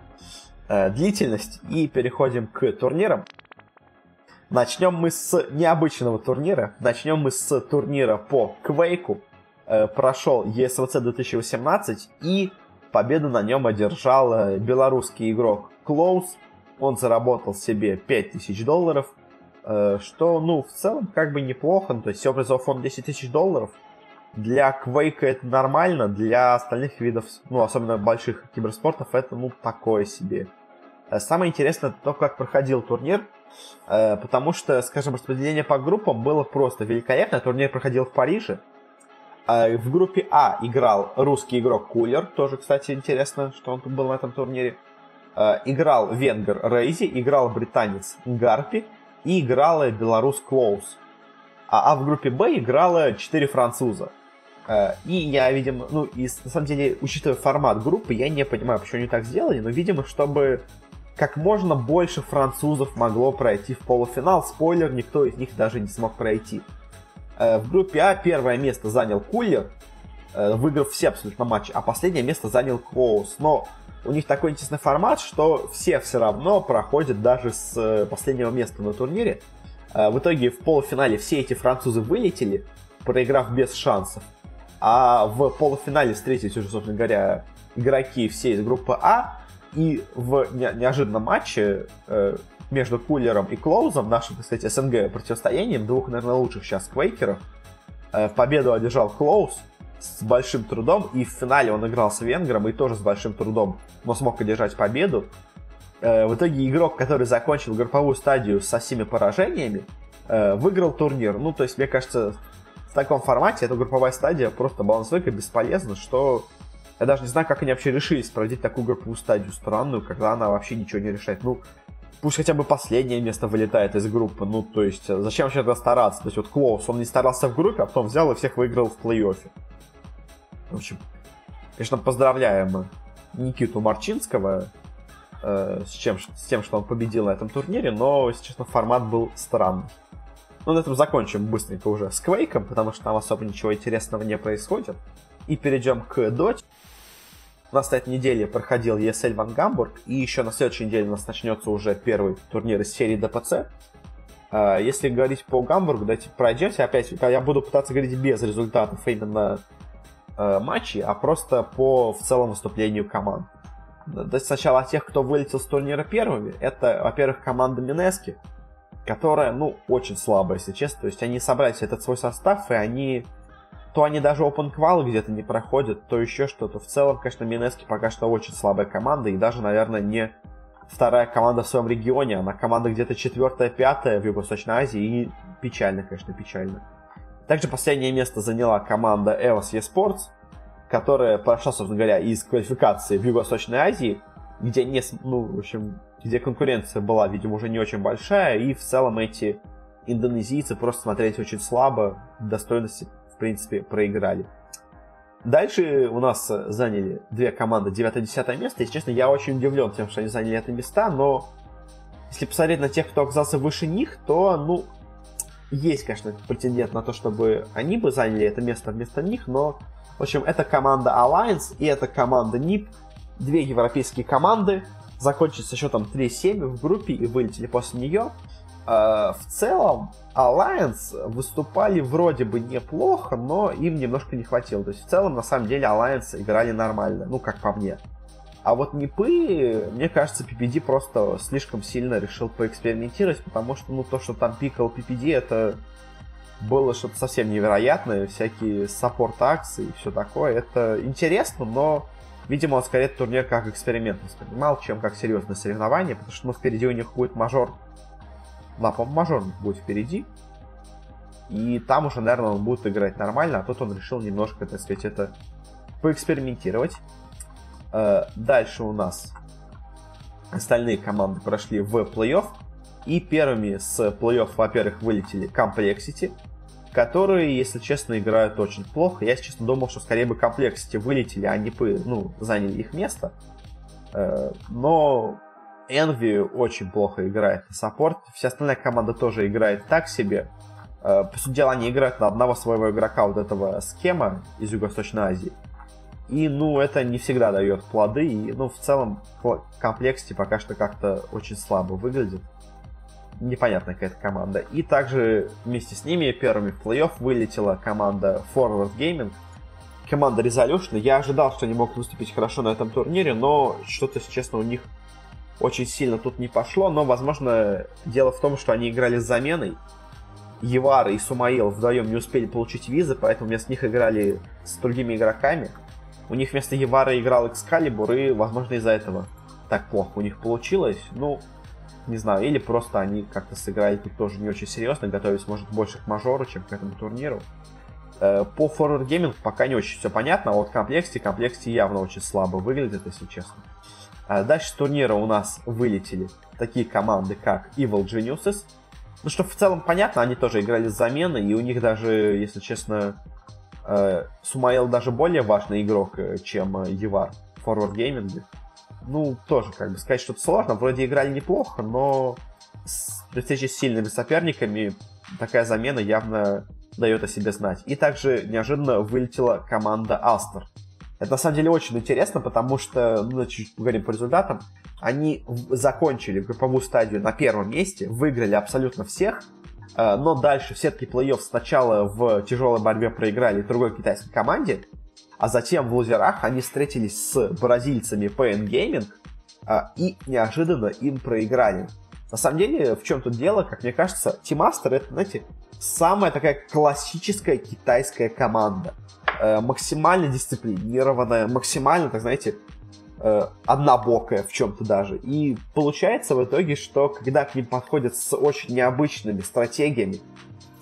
э, длительность и переходим к турнирам. Начнем мы с необычного турнира. Начнем мы с турнира по Квейку. Э, прошел ESVC 2018 и победу на нем одержал э, белорусский игрок Клоус он заработал себе 5000 долларов, э, что, ну, в целом, как бы неплохо, ну, то есть всего призовой фонд 10 тысяч долларов. Для Квейка это нормально, для остальных видов, ну, особенно больших киберспортов, это, ну, такое себе. Э, самое интересное то, как проходил турнир, э, потому что, скажем, распределение по группам было просто великолепно. Турнир проходил в Париже. В группе А играл русский игрок Кулер, тоже, кстати, интересно, что он был на этом турнире. Э, играл венгер Рейзи, играл британец Гарпи и играла белорус Клоус. А, а в группе Б играло 4 француза. Э, и я, видимо, ну, и на самом деле, учитывая формат группы, я не понимаю, почему они так сделали, но, видимо, чтобы как можно больше французов могло пройти в полуфинал. Спойлер, никто из них даже не смог пройти. Э, в группе А первое место занял Кулер, выиграв все абсолютно матчи, а последнее место занял Клоус. Но у них такой интересный формат, что все все равно проходят даже с э, последнего места на турнире. Э, в итоге в полуфинале все эти французы вылетели, проиграв без шансов. А в полуфинале встретились уже, собственно говоря, игроки все из группы А. И в неожиданном матче э, между Кулером и Клоузом, нашим, кстати, СНГ противостоянием, двух, наверное, лучших сейчас квейкеров, победу одержал Клоуз с большим трудом, и в финале он играл с венгром, и тоже с большим трудом, но смог одержать победу. Э, в итоге игрок, который закончил групповую стадию со всеми поражениями, э, выиграл турнир. Ну, то есть, мне кажется, в таком формате эта групповая стадия просто балансовка бесполезна, что я даже не знаю, как они вообще решились проводить такую групповую стадию странную, когда она вообще ничего не решает. Ну, пусть хотя бы последнее место вылетает из группы. Ну, то есть, зачем вообще тогда стараться? То есть, вот Клоус, он не старался в группе, а потом взял и всех выиграл в плей-оффе. В общем, конечно, поздравляем Никиту Марчинского э, с, чем, с тем, что он победил на этом турнире, но, если честно, формат был странный. Ну, на этом закончим быстренько уже с Квейком, потому что там особо ничего интересного не происходит. и перейдем к доте. У нас на этой неделе проходил ESL Ван Гамбург, и еще на следующей неделе у нас начнется уже первый турнир из серии ДПЦ. А, если говорить по Гамбургу, давайте пройдемся. Опять, я буду пытаться говорить без результатов именно э, матчей, а просто по в целом выступлению команд. Сначала тех, кто вылетел с турнира первыми, это, во-первых, команда Минески, которая, ну, очень слабая, если честно. То есть они собрали этот свой состав, и они то они даже open квалы где-то не проходят, то еще что-то. В целом, конечно, Минески пока что очень слабая команда, и даже, наверное, не вторая команда в своем регионе, она команда где-то четвертая, пятая в Юго-Восточной Азии, и печально, конечно, печально. Также последнее место заняла команда EOS eSports, которая прошла, собственно говоря, из квалификации в Юго-Восточной Азии, где не, ну, в общем, где конкуренция была, видимо, уже не очень большая, и в целом эти индонезийцы просто смотрелись очень слабо, достойности в принципе, проиграли. Дальше у нас заняли две команды 9-10 место. И, честно, я очень удивлен тем, что они заняли это места, но если посмотреть на тех, кто оказался выше них, то, ну, есть, конечно, претендент на то, чтобы они бы заняли это место вместо них, но, в общем, это команда Alliance и это команда NIP, две европейские команды, закончили со счетом 3-7 в группе и вылетели после нее. Э, в целом, Alliance выступали вроде бы неплохо, но им немножко не хватило. То есть, в целом, на самом деле, Alliance играли нормально, ну, как по мне. А вот Нипы, мне кажется, PPD просто слишком сильно решил поэкспериментировать, потому что, ну, то, что там пикал PPD, это было что-то совсем невероятное, всякие саппорт-акции и все такое. Это интересно, но, видимо, он скорее турнир как эксперимент воспринимал, чем как серьезное соревнование, потому что, ну, впереди у них будет мажор да, по мажор будет впереди. И там уже, наверное, он будет играть нормально, а тут он решил немножко, так сказать, это поэкспериментировать. Э, дальше у нас остальные команды прошли в плей-офф. И первыми с плей-офф, во-первых, вылетели Complexity, которые, если честно, играют очень плохо. Я, честно, думал, что скорее бы Complexity вылетели, а не ну, заняли их место. Э, но Envy очень плохо играет на саппорт. Вся остальная команда тоже играет так себе. Э, по сути дела, они играют на одного своего игрока, вот этого схема из Юго-Восточной Азии. И, ну, это не всегда дает плоды. И, ну, в целом, комплексити пока что как-то очень слабо выглядит. Непонятная какая-то команда. И также вместе с ними первыми в плей-офф вылетела команда Forward Gaming. Команда Resolution. Я ожидал, что они могут выступить хорошо на этом турнире, но что-то, если честно, у них очень сильно тут не пошло, но, возможно, дело в том, что они играли с заменой. Евара и Сумаил вдвоем не успели получить визы, поэтому вместо них играли с другими игроками. У них вместо Евара играл Экскалибур, и, возможно, из-за этого так плохо у них получилось. Ну, не знаю, или просто они как-то сыграли тут тоже не очень серьезно, готовились, может, больше к мажору, чем к этому турниру. Э, по Forward Gaming пока не очень все понятно, а вот комплекте, комплекте явно очень слабо выглядит, если честно. А дальше с турнира у нас вылетели такие команды, как Evil Geniuses. Ну, что в целом понятно, они тоже играли с заменой, и у них даже, если честно, э, Сумаил даже более важный игрок, э, чем э, Евар в Forward Gaming. Ну, тоже, как бы, сказать что-то сложно. Вроде играли неплохо, но при встрече с сильными соперниками такая замена явно дает о себе знать. И также неожиданно вылетела команда Астер. Это на самом деле очень интересно, потому что, ну, чуть поговорим по результатам, они закончили групповую стадию на первом месте, выиграли абсолютно всех, э, но дальше в сетке плей-офф сначала в тяжелой борьбе проиграли другой китайской команде, а затем в лузерах они встретились с бразильцами PN Gaming э, и неожиданно им проиграли. На самом деле, в чем тут дело, как мне кажется, Team Master это, знаете, самая такая классическая китайская команда – э, максимально дисциплинированная, максимально, так знаете, э, однобокая в чем-то даже. И получается в итоге, что когда к ним подходят с очень необычными стратегиями,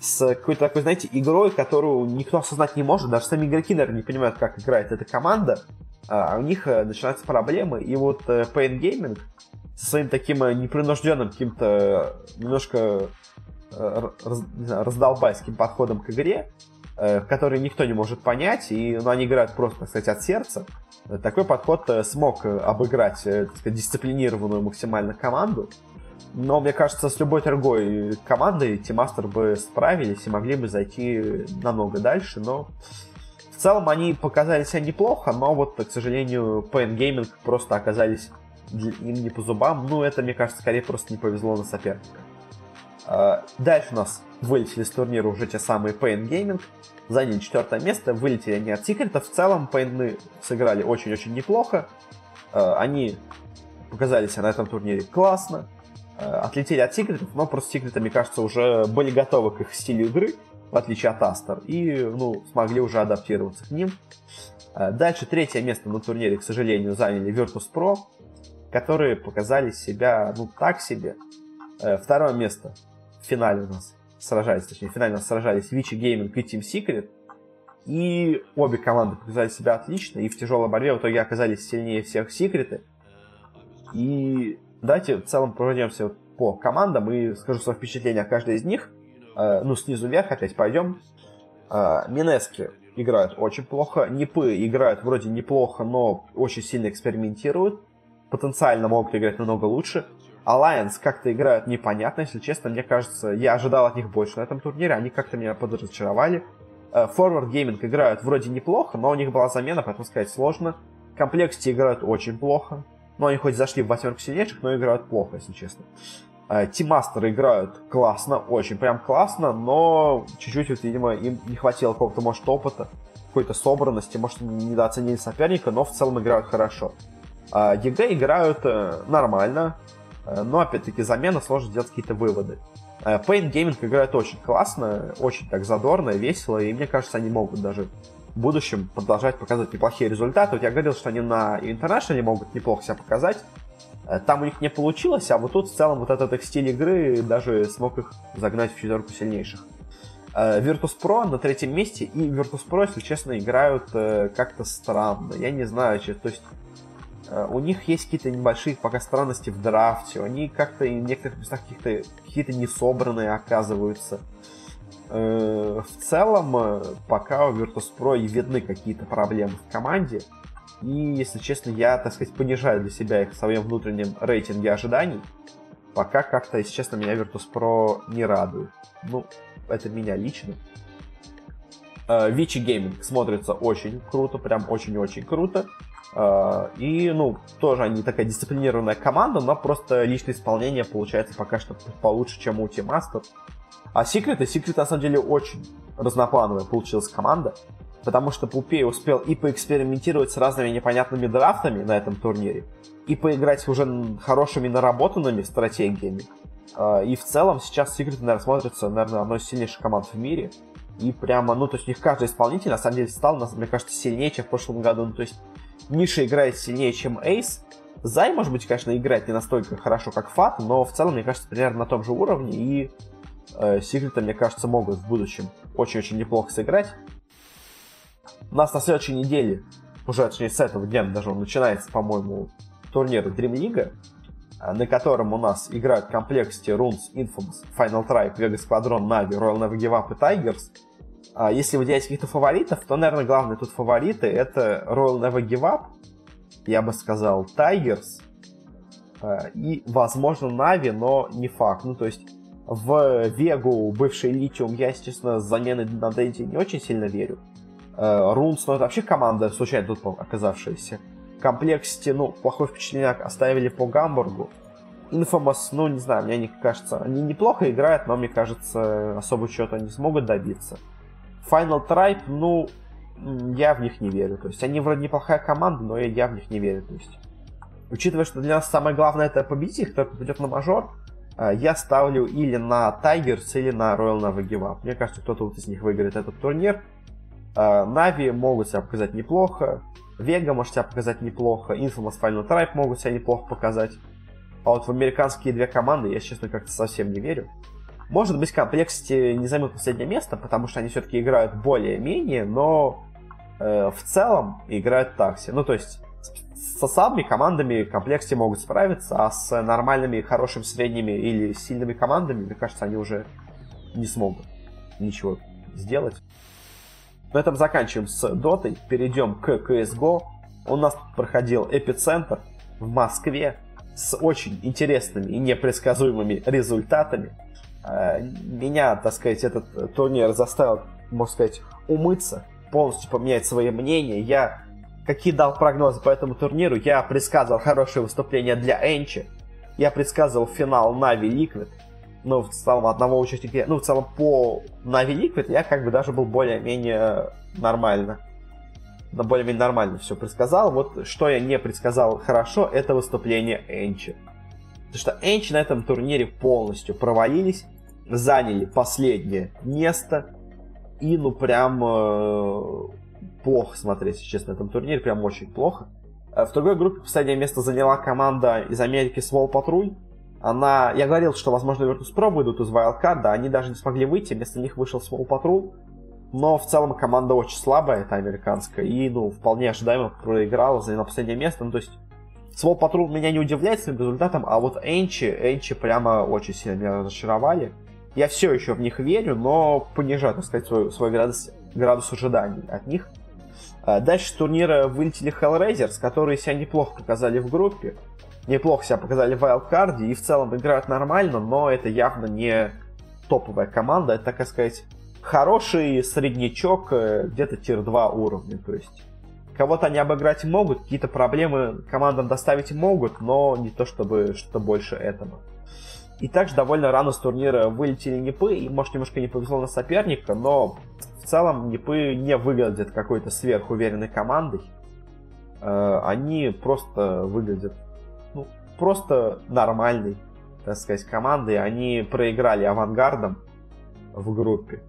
с какой-то такой, знаете, игрой, которую никто осознать не может, даже сами игроки, наверное, не понимают, как играет эта команда, а у них э, начинаются проблемы. И вот э, Pain Gaming со своим таким э, непринужденным каким-то немножко раз, не знаю, раздолбайским подходом к игре, Э, который никто не может понять, и ну, они играют просто, сказать, от сердца. Такой подход э, смог э, обыграть так сказать, дисциплинированную максимально команду. Но, мне кажется, с любой другой командой Тимастер бы справились и могли бы зайти намного дальше, но В целом они показали себя неплохо, но вот, к сожалению, PN Gaming просто оказались им не по зубам. Ну, это, мне кажется, скорее просто не повезло на соперника. Дальше у нас вылетели с турнира уже те самые Pain Gaming. Заняли четвертое место, вылетели они от Секрета. В целом, Pain сыграли очень-очень неплохо. А, они показали себя на этом турнире классно. А, отлетели от Секретов, но просто Секреты, мне кажется, уже были готовы к их стилю игры, в отличие от Астер, и ну, смогли уже адаптироваться к ним. Дальше третье место на турнире, к сожалению, заняли Virtus.pro, которые показали себя, ну, так себе. Второе место в финале у нас сражались, точнее, нас сражались Вичи Gaming и Team Secret. И обе команды показали себя отлично, и в тяжелой борьбе в итоге оказались сильнее всех Секреты. И давайте в целом пройдемся по командам и скажу свое впечатление о каждой из них. Э, ну, снизу вверх опять пойдем. Э, Минески играют очень плохо. Нипы играют вроде неплохо, но очень сильно экспериментируют. Потенциально могут играть намного лучше. Alliance как-то играют непонятно, если честно. Мне кажется, я ожидал от них больше на этом турнире. Они как-то меня подразочаровали. Э, Forward Gaming играют вроде неплохо, но у них была замена, поэтому сказать сложно. Complexity играют очень плохо. Но они хоть зашли в восьмерку сильнейших, но играют плохо, если честно. Team э, играют классно, очень прям классно, но чуть-чуть, вот, видимо, им не хватило какого-то, может, опыта, какой-то собранности, может, недооценили соперника, но в целом играют хорошо. EG играют э, нормально, Э, но, опять-таки, замена сложно сделать какие-то выводы. Э, Paint Gaming играет очень классно, очень так задорно, весело, и мне кажется, они могут даже в будущем продолжать показывать неплохие результаты. Вот я говорил, что они на International могут неплохо себя показать. Э, там у них не получилось, а вот тут в целом вот этот их стиль игры даже смог их загнать в четверку сильнейших. Virtus.pro на третьем месте, и Virtus.pro, если честно, играют как-то странно. Я не знаю, то есть Э, у них есть какие-то небольшие пока странности в драфте, они как-то в некоторых местах какие-то какие несобранные оказываются. Э, в целом, э, пока у Virtus.pro и видны какие-то проблемы в команде, и, если честно, я, так сказать, понижаю для себя их в своем внутреннем рейтинге ожиданий. Пока как-то, если честно, меня Virtus.pro не радует. Ну, это меня лично. Вичи Гейминг смотрится очень круто, прям очень-очень круто. А, и, ну, тоже они такая дисциплинированная команда, но просто личное исполнение получается пока что получше, чем у Master. А Secret, и Secret на самом деле очень разноплановая получилась команда, потому что Пупей успел и поэкспериментировать с разными непонятными драфтами на этом турнире, и поиграть уже хорошими наработанными стратегиями. А, и в целом сейчас Secret, наверное, смотрится, наверное, одной из сильнейших команд в мире. И прямо, ну, то есть у них каждый исполнитель, на самом деле, стал, мне кажется, сильнее, чем в прошлом году. Ну, то есть Миша играет сильнее, чем Эйс. Зай, может быть, конечно, играет не настолько хорошо, как Фат, но в целом, мне кажется, примерно на том же уровне, и э, Секреты, мне кажется, могут в будущем очень-очень неплохо сыграть. У нас на следующей неделе, уже, точнее, с этого дня даже он начинается, по-моему, турнир Dream League, э, на котором у нас играют в комплекте Runes, Infamous, Final Tribe, Vegas Squadron, Na'Vi, Royal Navy Give Up и Tigers – если выделять каких-то фаворитов, то, наверное, главные тут фавориты это Royal Never Give Up, я бы сказал, Tigers а, и, возможно, Нави, но не факт. Ну, то есть в Вегу, бывший Lithium, я, естественно, с заменой на Денти не очень сильно верю. ROOONS, ну, это вообще команда, случайно тут оказавшаяся. Complexity, ну, плохое впечатление оставили по Гамбургу. Infamous, ну, не знаю, мне не кажется, они неплохо играют, но, мне кажется, особо чего-то не смогут добиться. Final Tribe, ну, я в них не верю. То есть они вроде неплохая команда, но я в них не верю. То есть, учитывая, что для нас самое главное это победить их, кто попадет на мажор, э, я ставлю или на Tigers, или на Royal Navy Give Up. Мне кажется, кто-то вот из них выиграет этот турнир. Нави могут себя показать неплохо. Вега может себя показать неплохо. Infamous Final Tribe могут себя неплохо показать. А вот в американские две команды я, честно, как-то совсем не верю. Может быть, Complexity не займут последнее место, потому что они все-таки играют более-менее, но э, в целом играют так себе. Ну, то есть со слабыми командами комплекте могут справиться, а с нормальными, хорошими, средними или сильными командами, мне кажется, они уже не смогут ничего сделать. На этом заканчиваем с Дотой, перейдем к CSGO. У нас проходил эпицентр в Москве с очень интересными и непредсказуемыми результатами. Э, меня, так сказать, этот турнир заставил, можно сказать, умыться полностью поменять свои мнения. Я какие дал прогнозы по этому турниру, я предсказывал хорошее выступление для ENCE. Я предсказывал финал NaVi Liquid. Ну, в целом, одного участника... Ну, в целом, по NaVi Liquid я как бы даже был более-менее нормально. Но более-менее нормально все предсказал. Вот что я не предсказал хорошо, это выступление ENCE. Потому что ENCE на этом турнире полностью провалились, заняли последнее место. И, ну, прям э, плохо смотреть, честно, на этом турнире, прям очень плохо. Э, в другой группе последнее место заняла команда из Америки Свол Патруль. Она, я говорил, что, возможно, Virtus.pro выйдут из Wildcard, они даже не смогли выйти, вместо них вышел Свол Патруль. Но в целом команда очень слабая, это американская, и, ну, вполне ожидаемо проиграла, заняла последнее место. Ну, то есть, Свол Патруль меня не удивляет своим результатом, а вот Энчи, Энчи прямо очень сильно меня разочаровали. Я все еще в них верю, но понижаю, так сказать, свой, свой градус, градус ожиданий от них. А дальше с турнира вылетели Hellraisers, которые себя неплохо показали в группе. Неплохо себя показали в вайлдкарде и в целом играют нормально, но это явно не топовая команда. Это, так сказать, хороший среднячок, э, где-то тир-2 уровня. То есть кого-то они обыграть могут, какие-то проблемы командам доставить могут, но не то чтобы что-то больше этого. И также довольно рано с турнира вылетели Непы, и может немножко не повезло на соперника, но в целом Непы не выглядят какой-то сверхуверенной командой. Э, они просто выглядят ну, просто нормальной, так сказать, командой. Они проиграли авангардом в группе.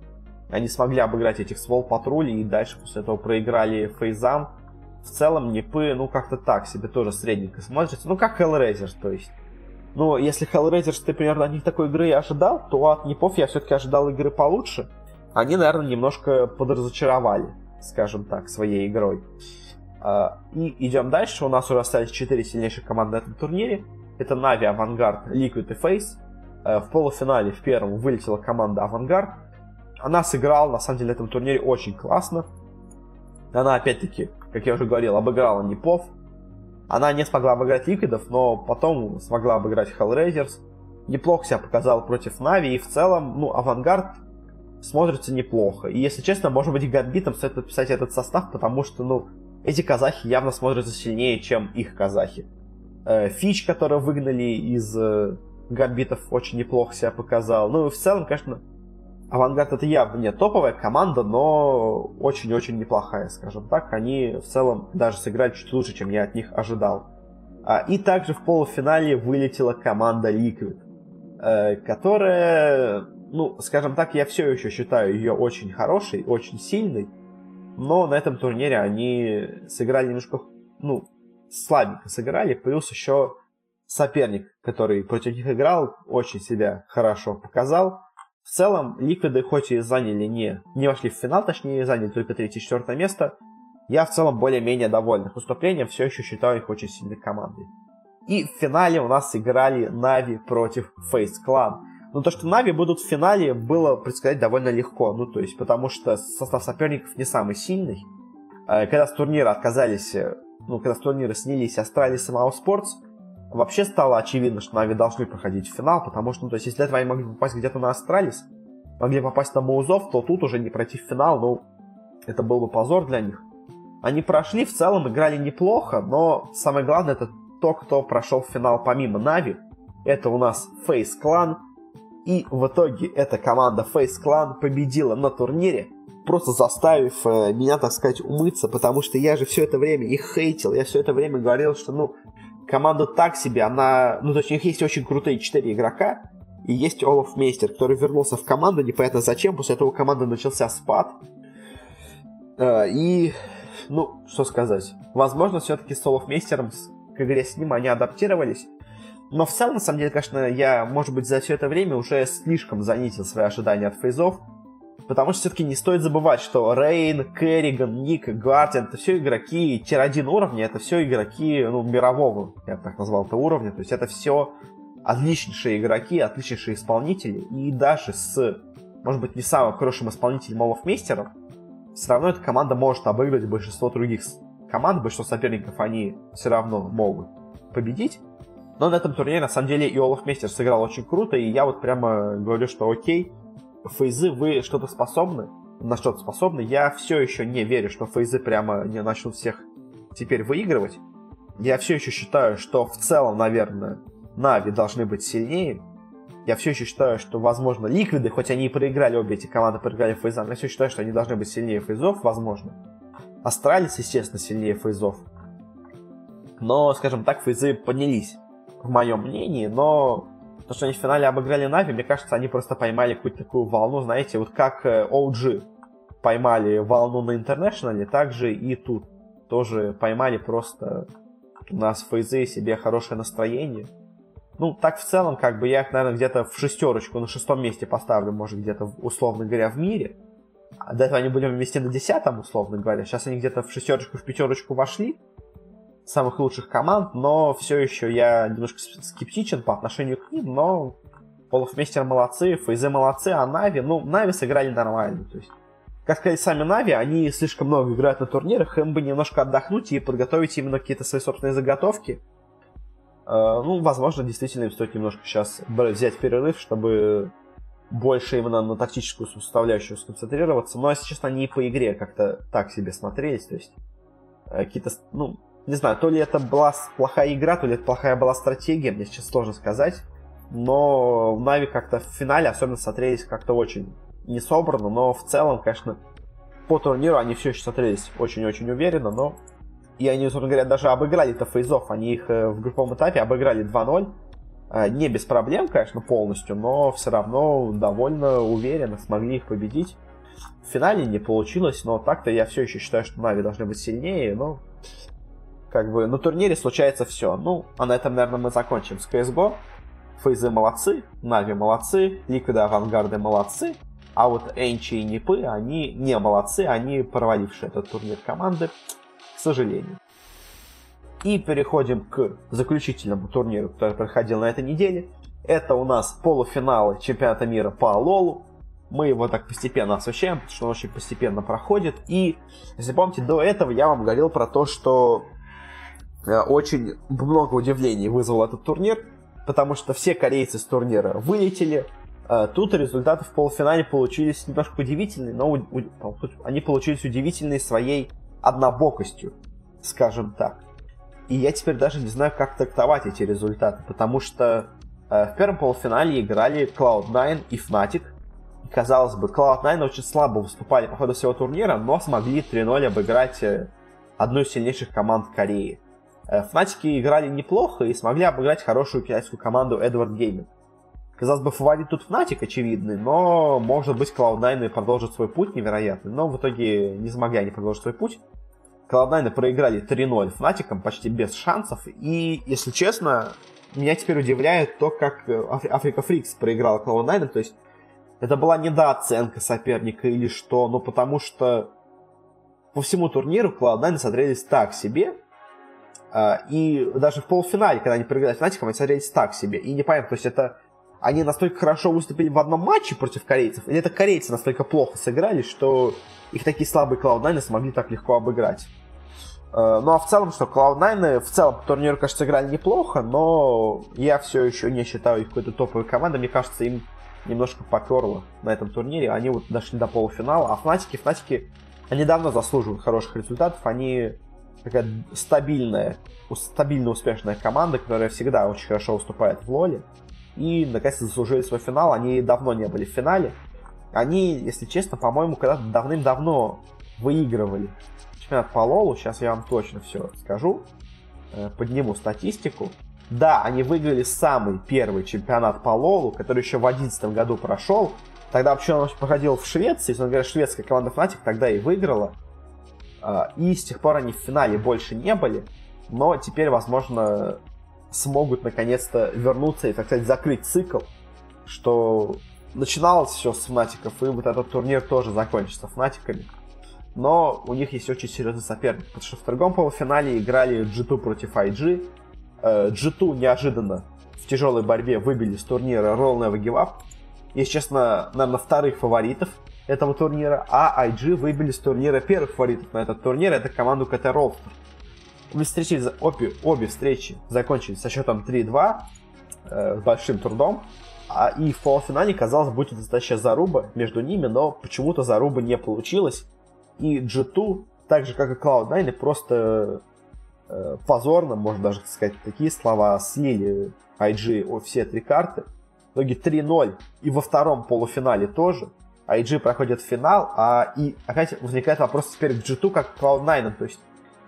Они смогли обыграть этих свол патрулей и дальше после этого проиграли фейзам. В целом Непы, ну как-то так себе тоже средненько смотрится. Ну как Hellraiser, то есть. Ну, если Hellraiser ты примерно от них такой игры ожидал, то от Непов я все-таки ожидал игры получше они, наверное, немножко подразочаровали, скажем так, своей игрой. А, и идем дальше. У нас уже остались 4 сильнейших команды на этом турнире. Это Нави, Авангард, Liquid и Face. А, в полуфинале в первом вылетела команда Авангард. Она сыграла, на самом деле, на этом турнире очень классно. Она, опять-таки, как я уже говорил, обыграла Непов. Она не смогла обыграть Liquid ов, но потом смогла обыграть HellRaisers. Неплохо себя показал против NaVi, и в целом, ну, AVANGAR смотрится неплохо. И, если честно, может быть, Гамбитом стоит подписать этот состав, потому что, ну, эти казахи явно смотрятся сильнее, чем их казахи. Э, fitch, которого выгнали из э, Гамбитов, очень неплохо себя показал. Ну, и в целом, конечно, AVANGAR это явно не топовая команда, но очень-очень неплохая, скажем так. Они в целом даже сыграли чуть лучше, чем я от них ожидал. А, и также в полуфинале вылетела команда Liquid, э, которая ну, скажем так, я все еще считаю ее очень хорошей, очень сильной, но на этом турнире они сыграли немножко, ну, слабенько сыграли, плюс еще соперник, который против них играл, очень себя хорошо показал. В целом, Ликвиды хоть и заняли не, не вошли в финал, точнее, заняли только 3-4 место, я в целом более-менее доволен их выступлением, все еще считаю их очень сильной командой. И в финале у нас играли NaVi против FaZe Clan. Но то, что NaVi будут в финале, было предсказать довольно легко. Ну, то есть, потому что состав соперников не самый сильный. Э, когда с турнира отказались, э, ну, когда с турнира снялись Astralis и mousesports, вообще стало очевидно, что NaVi должны проходить в финал, потому что, ну, то есть, если этого они могли попасть где-то на Astralis, могли попасть на Маузов, то тут уже не пройти в финал, ну, это был бы позор для них. Они прошли, в целом играли неплохо, но самое главное это то, кто прошел в финал помимо Нави. Это у нас Face Clan, и в итоге эта команда Face Clan победила на турнире, просто заставив э, меня, так сказать, умыться, потому что я же все это время их хейтил, я все это время говорил, что, ну, команда так себе, она, ну, то есть у них есть очень крутые четыре игрока, и есть Олаф Мейстер, который вернулся в команду, непонятно зачем, после этого команды начался спад. Э, и, ну, что сказать, возможно, все-таки с Олаф Мейстером к игре с ним они адаптировались, но в целом, на самом деле, конечно, я, может быть, за все это время уже слишком занизил свои ожидания от фейзов. Потому что все-таки не стоит забывать, что Рейн, Керриган, Ник, Гардиан это все игроки тир-1 уровня, это все игроки ну, мирового, я бы так назвал это уровня. То есть это все отличнейшие игроки, отличнейшие исполнители. И даже с, может быть, не самым хорошим исполнителем Молов Мейстеров, все равно эта команда может обыграть большинство других команд, большинство соперников они все равно могут победить. Но на этом турнире, на самом деле, и Олаф Мейстер сыграл очень круто, и я вот прямо говорю, что окей, фейзы, вы что-то способны. на что-то способны. Я все еще не верю, что фейзы прямо не начнут всех теперь выигрывать. Я все еще считаю, что в целом, наверное, NaVi должны быть сильнее. Я все еще считаю, что, возможно, Liquid ы, хоть они и проиграли, обе эти команды проиграли FaZe ам, я все считаю, что они должны быть сильнее FaZe ов, возможно. Astralis, естественно, сильнее FaZe ов. Но, скажем так, FaZe ы поднялись, в моем мнении, но то, что они в финале обыграли NaVi, мне кажется, они просто поймали какую-то такую волну, знаете, вот как OG э, поймали волну на Интернешнале, так же и тут тоже поймали просто у нас фейзы себе хорошее настроение. Ну, так в целом, как бы я их, наверное, где-то в шестерочку, на шестом месте поставлю, может, где-то, условно говоря, в мире. А до этого они были вместе на десятом, условно говоря. Сейчас они где-то в шестерочку, в пятерочку вошли самых лучших команд, но все еще я немножко скептичен по отношению к ним, но Полуфмейстер молодцы, Фейзе молодцы, а Нави, ну, Нави сыграли нормально, то есть как сказать, сами Нави, они слишком много играют на турнирах, им бы немножко отдохнуть и подготовить именно какие-то свои собственные заготовки. Э, ну, возможно, действительно им стоит немножко сейчас взять перерыв, чтобы больше именно на тактическую составляющую сконцентрироваться. Но, если честно, они и по игре как-то так себе смотрелись. То есть, э, какие-то, ну, не знаю, то ли это была плохая игра, то ли это плохая была стратегия, мне сейчас сложно сказать. Но Нави как-то в финале особенно смотрелись как-то очень не собрано, но в целом, конечно, по турниру они все еще смотрелись очень-очень уверенно, но и они, собственно говоря, даже обыграли это фейзов, они их э, в групповом этапе обыграли 2-0, э, не без проблем, конечно, полностью, но все равно довольно уверенно смогли их победить. В финале не получилось, но так-то я все еще считаю, что Нави должны быть сильнее, но как бы на турнире случается все. Ну, а на этом, наверное, мы закончим с CSGO. Фейзы молодцы, Нави молодцы, Ликвиды Авангарды молодцы, а вот Энчи и Нипы, они не молодцы, они провалившие этот турнир команды, к сожалению. И переходим к заключительному турниру, который проходил на этой неделе. Это у нас полуфиналы чемпионата мира по Лолу. Мы его так постепенно освещаем, потому что он очень постепенно проходит. И, если помните, до этого я вам говорил про то, что очень много удивлений вызвал этот турнир, потому что все корейцы с турнира вылетели, Э, тут результаты в полуфинале получились немножко удивительные, но они получились удивительные своей однобокостью, скажем так. И я теперь даже не знаю, как трактовать эти результаты, потому что э, в первом полуфинале играли Cloud9 и Fnatic. Казалось бы, Cloud9 очень слабо выступали по ходу всего турнира, но смогли 3-0 обыграть э, одну из сильнейших команд Кореи. Э, Fnatic играли неплохо и смогли обыграть хорошую китайскую команду Edward Gaming. Казалось бы, фаворит тут Fnatic очевидный, но, может быть, Cloud9 продолжит свой путь невероятный. Но в итоге не смогли они продолжить свой путь. Cloud9 проиграли 3-0 Fnatic почти без шансов. И, если честно, меня теперь удивляет то, как Африка Фрикс проиграла Cloud9. То есть, это была недооценка соперника или что, ну потому что по всему турниру Cloud9 смотрелись так себе, и даже в полуфинале, когда они проиграли Fnatic, они смотрелись так себе. И непонятно, то есть это они настолько хорошо выступили в одном матче против корейцев, или это корейцы настолько плохо сыграли, что их такие слабые Cloud9 смогли так легко обыграть. Э, ну а в целом, что Cloud9 в целом по турниру, кажется, играли неплохо, но я все еще не считаю их какой-то топовой командой. Мне кажется, им немножко поперло на этом турнире. Они вот дошли до полуфинала, а Фнатики, Фнатики, они давно заслуживают хороших результатов. Они такая стабильная, стабильно успешная команда, которая всегда очень хорошо выступает в лоле и наконец-то заслужили свой финал. Они давно не были в финале. Они, если честно, по-моему, когда-то давным-давно выигрывали чемпионат по Лолу. Сейчас я вам точно все скажу. Э, подниму статистику. Да, они выиграли самый первый чемпионат по Лолу, который еще в 2011 году прошел. Тогда вообще он проходил в Швеции, если он говорит, шведская команда Fnatic тогда и выиграла. Э, и с тех пор они в финале больше не были. Но теперь, возможно, смогут наконец-то вернуться и, так сказать, закрыть цикл, что начиналось все с Фнатиков, и вот этот турнир тоже закончится Фнатиками. Но у них есть очень серьезный соперник, потому что в другом полуфинале играли G2 против IG. G2 э, неожиданно в тяжелой борьбе выбили с турнира Roll Never Give Up. Если честно, наверное, вторых фаворитов этого турнира, а IG выбили с турнира первых фаворитов на этот турнир, это команду КТ Ролстер. Обе встречи, обе, обе встречи закончились со счетом 3-2 э, с большим трудом. А и в полуфинале, казалось, будет настоящая заруба между ними, но почему-то заруба не получилась. И G2, так же как и Cloud9, просто э, позорно, можно даже сказать такие слова, слили IG все три карты. В итоге 3-0. И во втором полуфинале тоже. IG проходит финал, а и опять возникает вопрос теперь к G2 как к Cloud9. То есть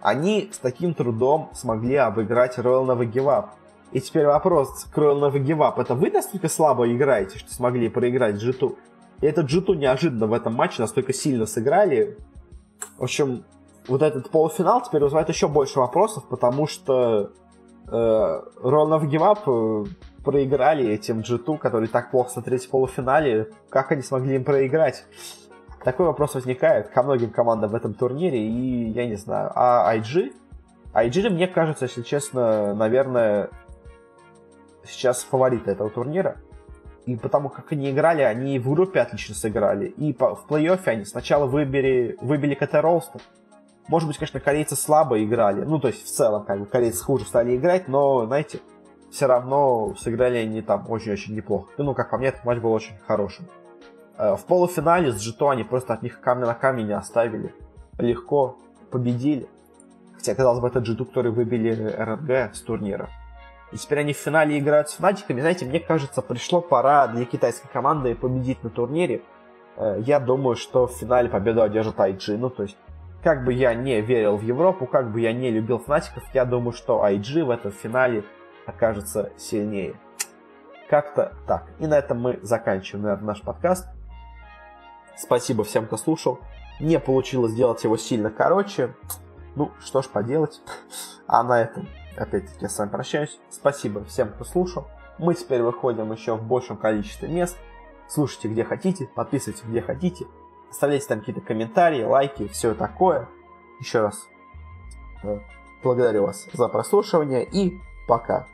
они с таким трудом смогли обыграть Royal Nova Give Up. И теперь вопрос к Royal Nova Give Up. Это вы настолько слабо играете, что смогли проиграть G2? И этот G2 неожиданно в этом матче настолько сильно сыграли. В общем, вот этот полуфинал теперь вызывает еще больше вопросов, потому что э, Royal Nova Give Up э, проиграли этим G2, который так плохо смотрелись в полуфинале. Как они смогли им проиграть? Такой вопрос возникает ко многим командам в этом турнире, и я не знаю. А IG? IG, мне кажется, если честно, наверное, сейчас фавориты этого турнира. И потому как они играли, они в группе отлично сыграли. И по, в плей-оффе они сначала выбили, выбили КТ Ролстер. Может быть, конечно, корейцы слабо играли. Ну, то есть, в целом, как бы, корейцы хуже стали играть, но, знаете, все равно сыграли они там очень-очень неплохо. Ну, как по мне, этот матч был очень хорошим. Э, в полуфинале с Джито они просто от них камня на камень не оставили. Легко победили. Хотя, казалось бы, это Джиту, который выбили РНГ с турнира. И теперь они в финале играют с Фнатиками. Знаете, мне кажется, пришло пора для китайской команды победить на турнире. Э, я думаю, что в финале победу одержит IG. Ну, то есть, как бы я не верил в Европу, как бы я не любил Фнатиков, я думаю, что IG в этом финале окажется сильнее. Как-то так. И на этом мы заканчиваем, наверное, наш подкаст. Спасибо всем, кто слушал. Не получилось сделать его сильно короче. Ну, что ж поделать. А на этом, опять-таки, я с вами прощаюсь. Спасибо всем, кто слушал. Мы теперь выходим еще в большем количестве мест. Слушайте, где хотите, подписывайтесь, где хотите. Оставляйте там какие-то комментарии, лайки, все такое. Еще раз э, благодарю вас за прослушивание и пока.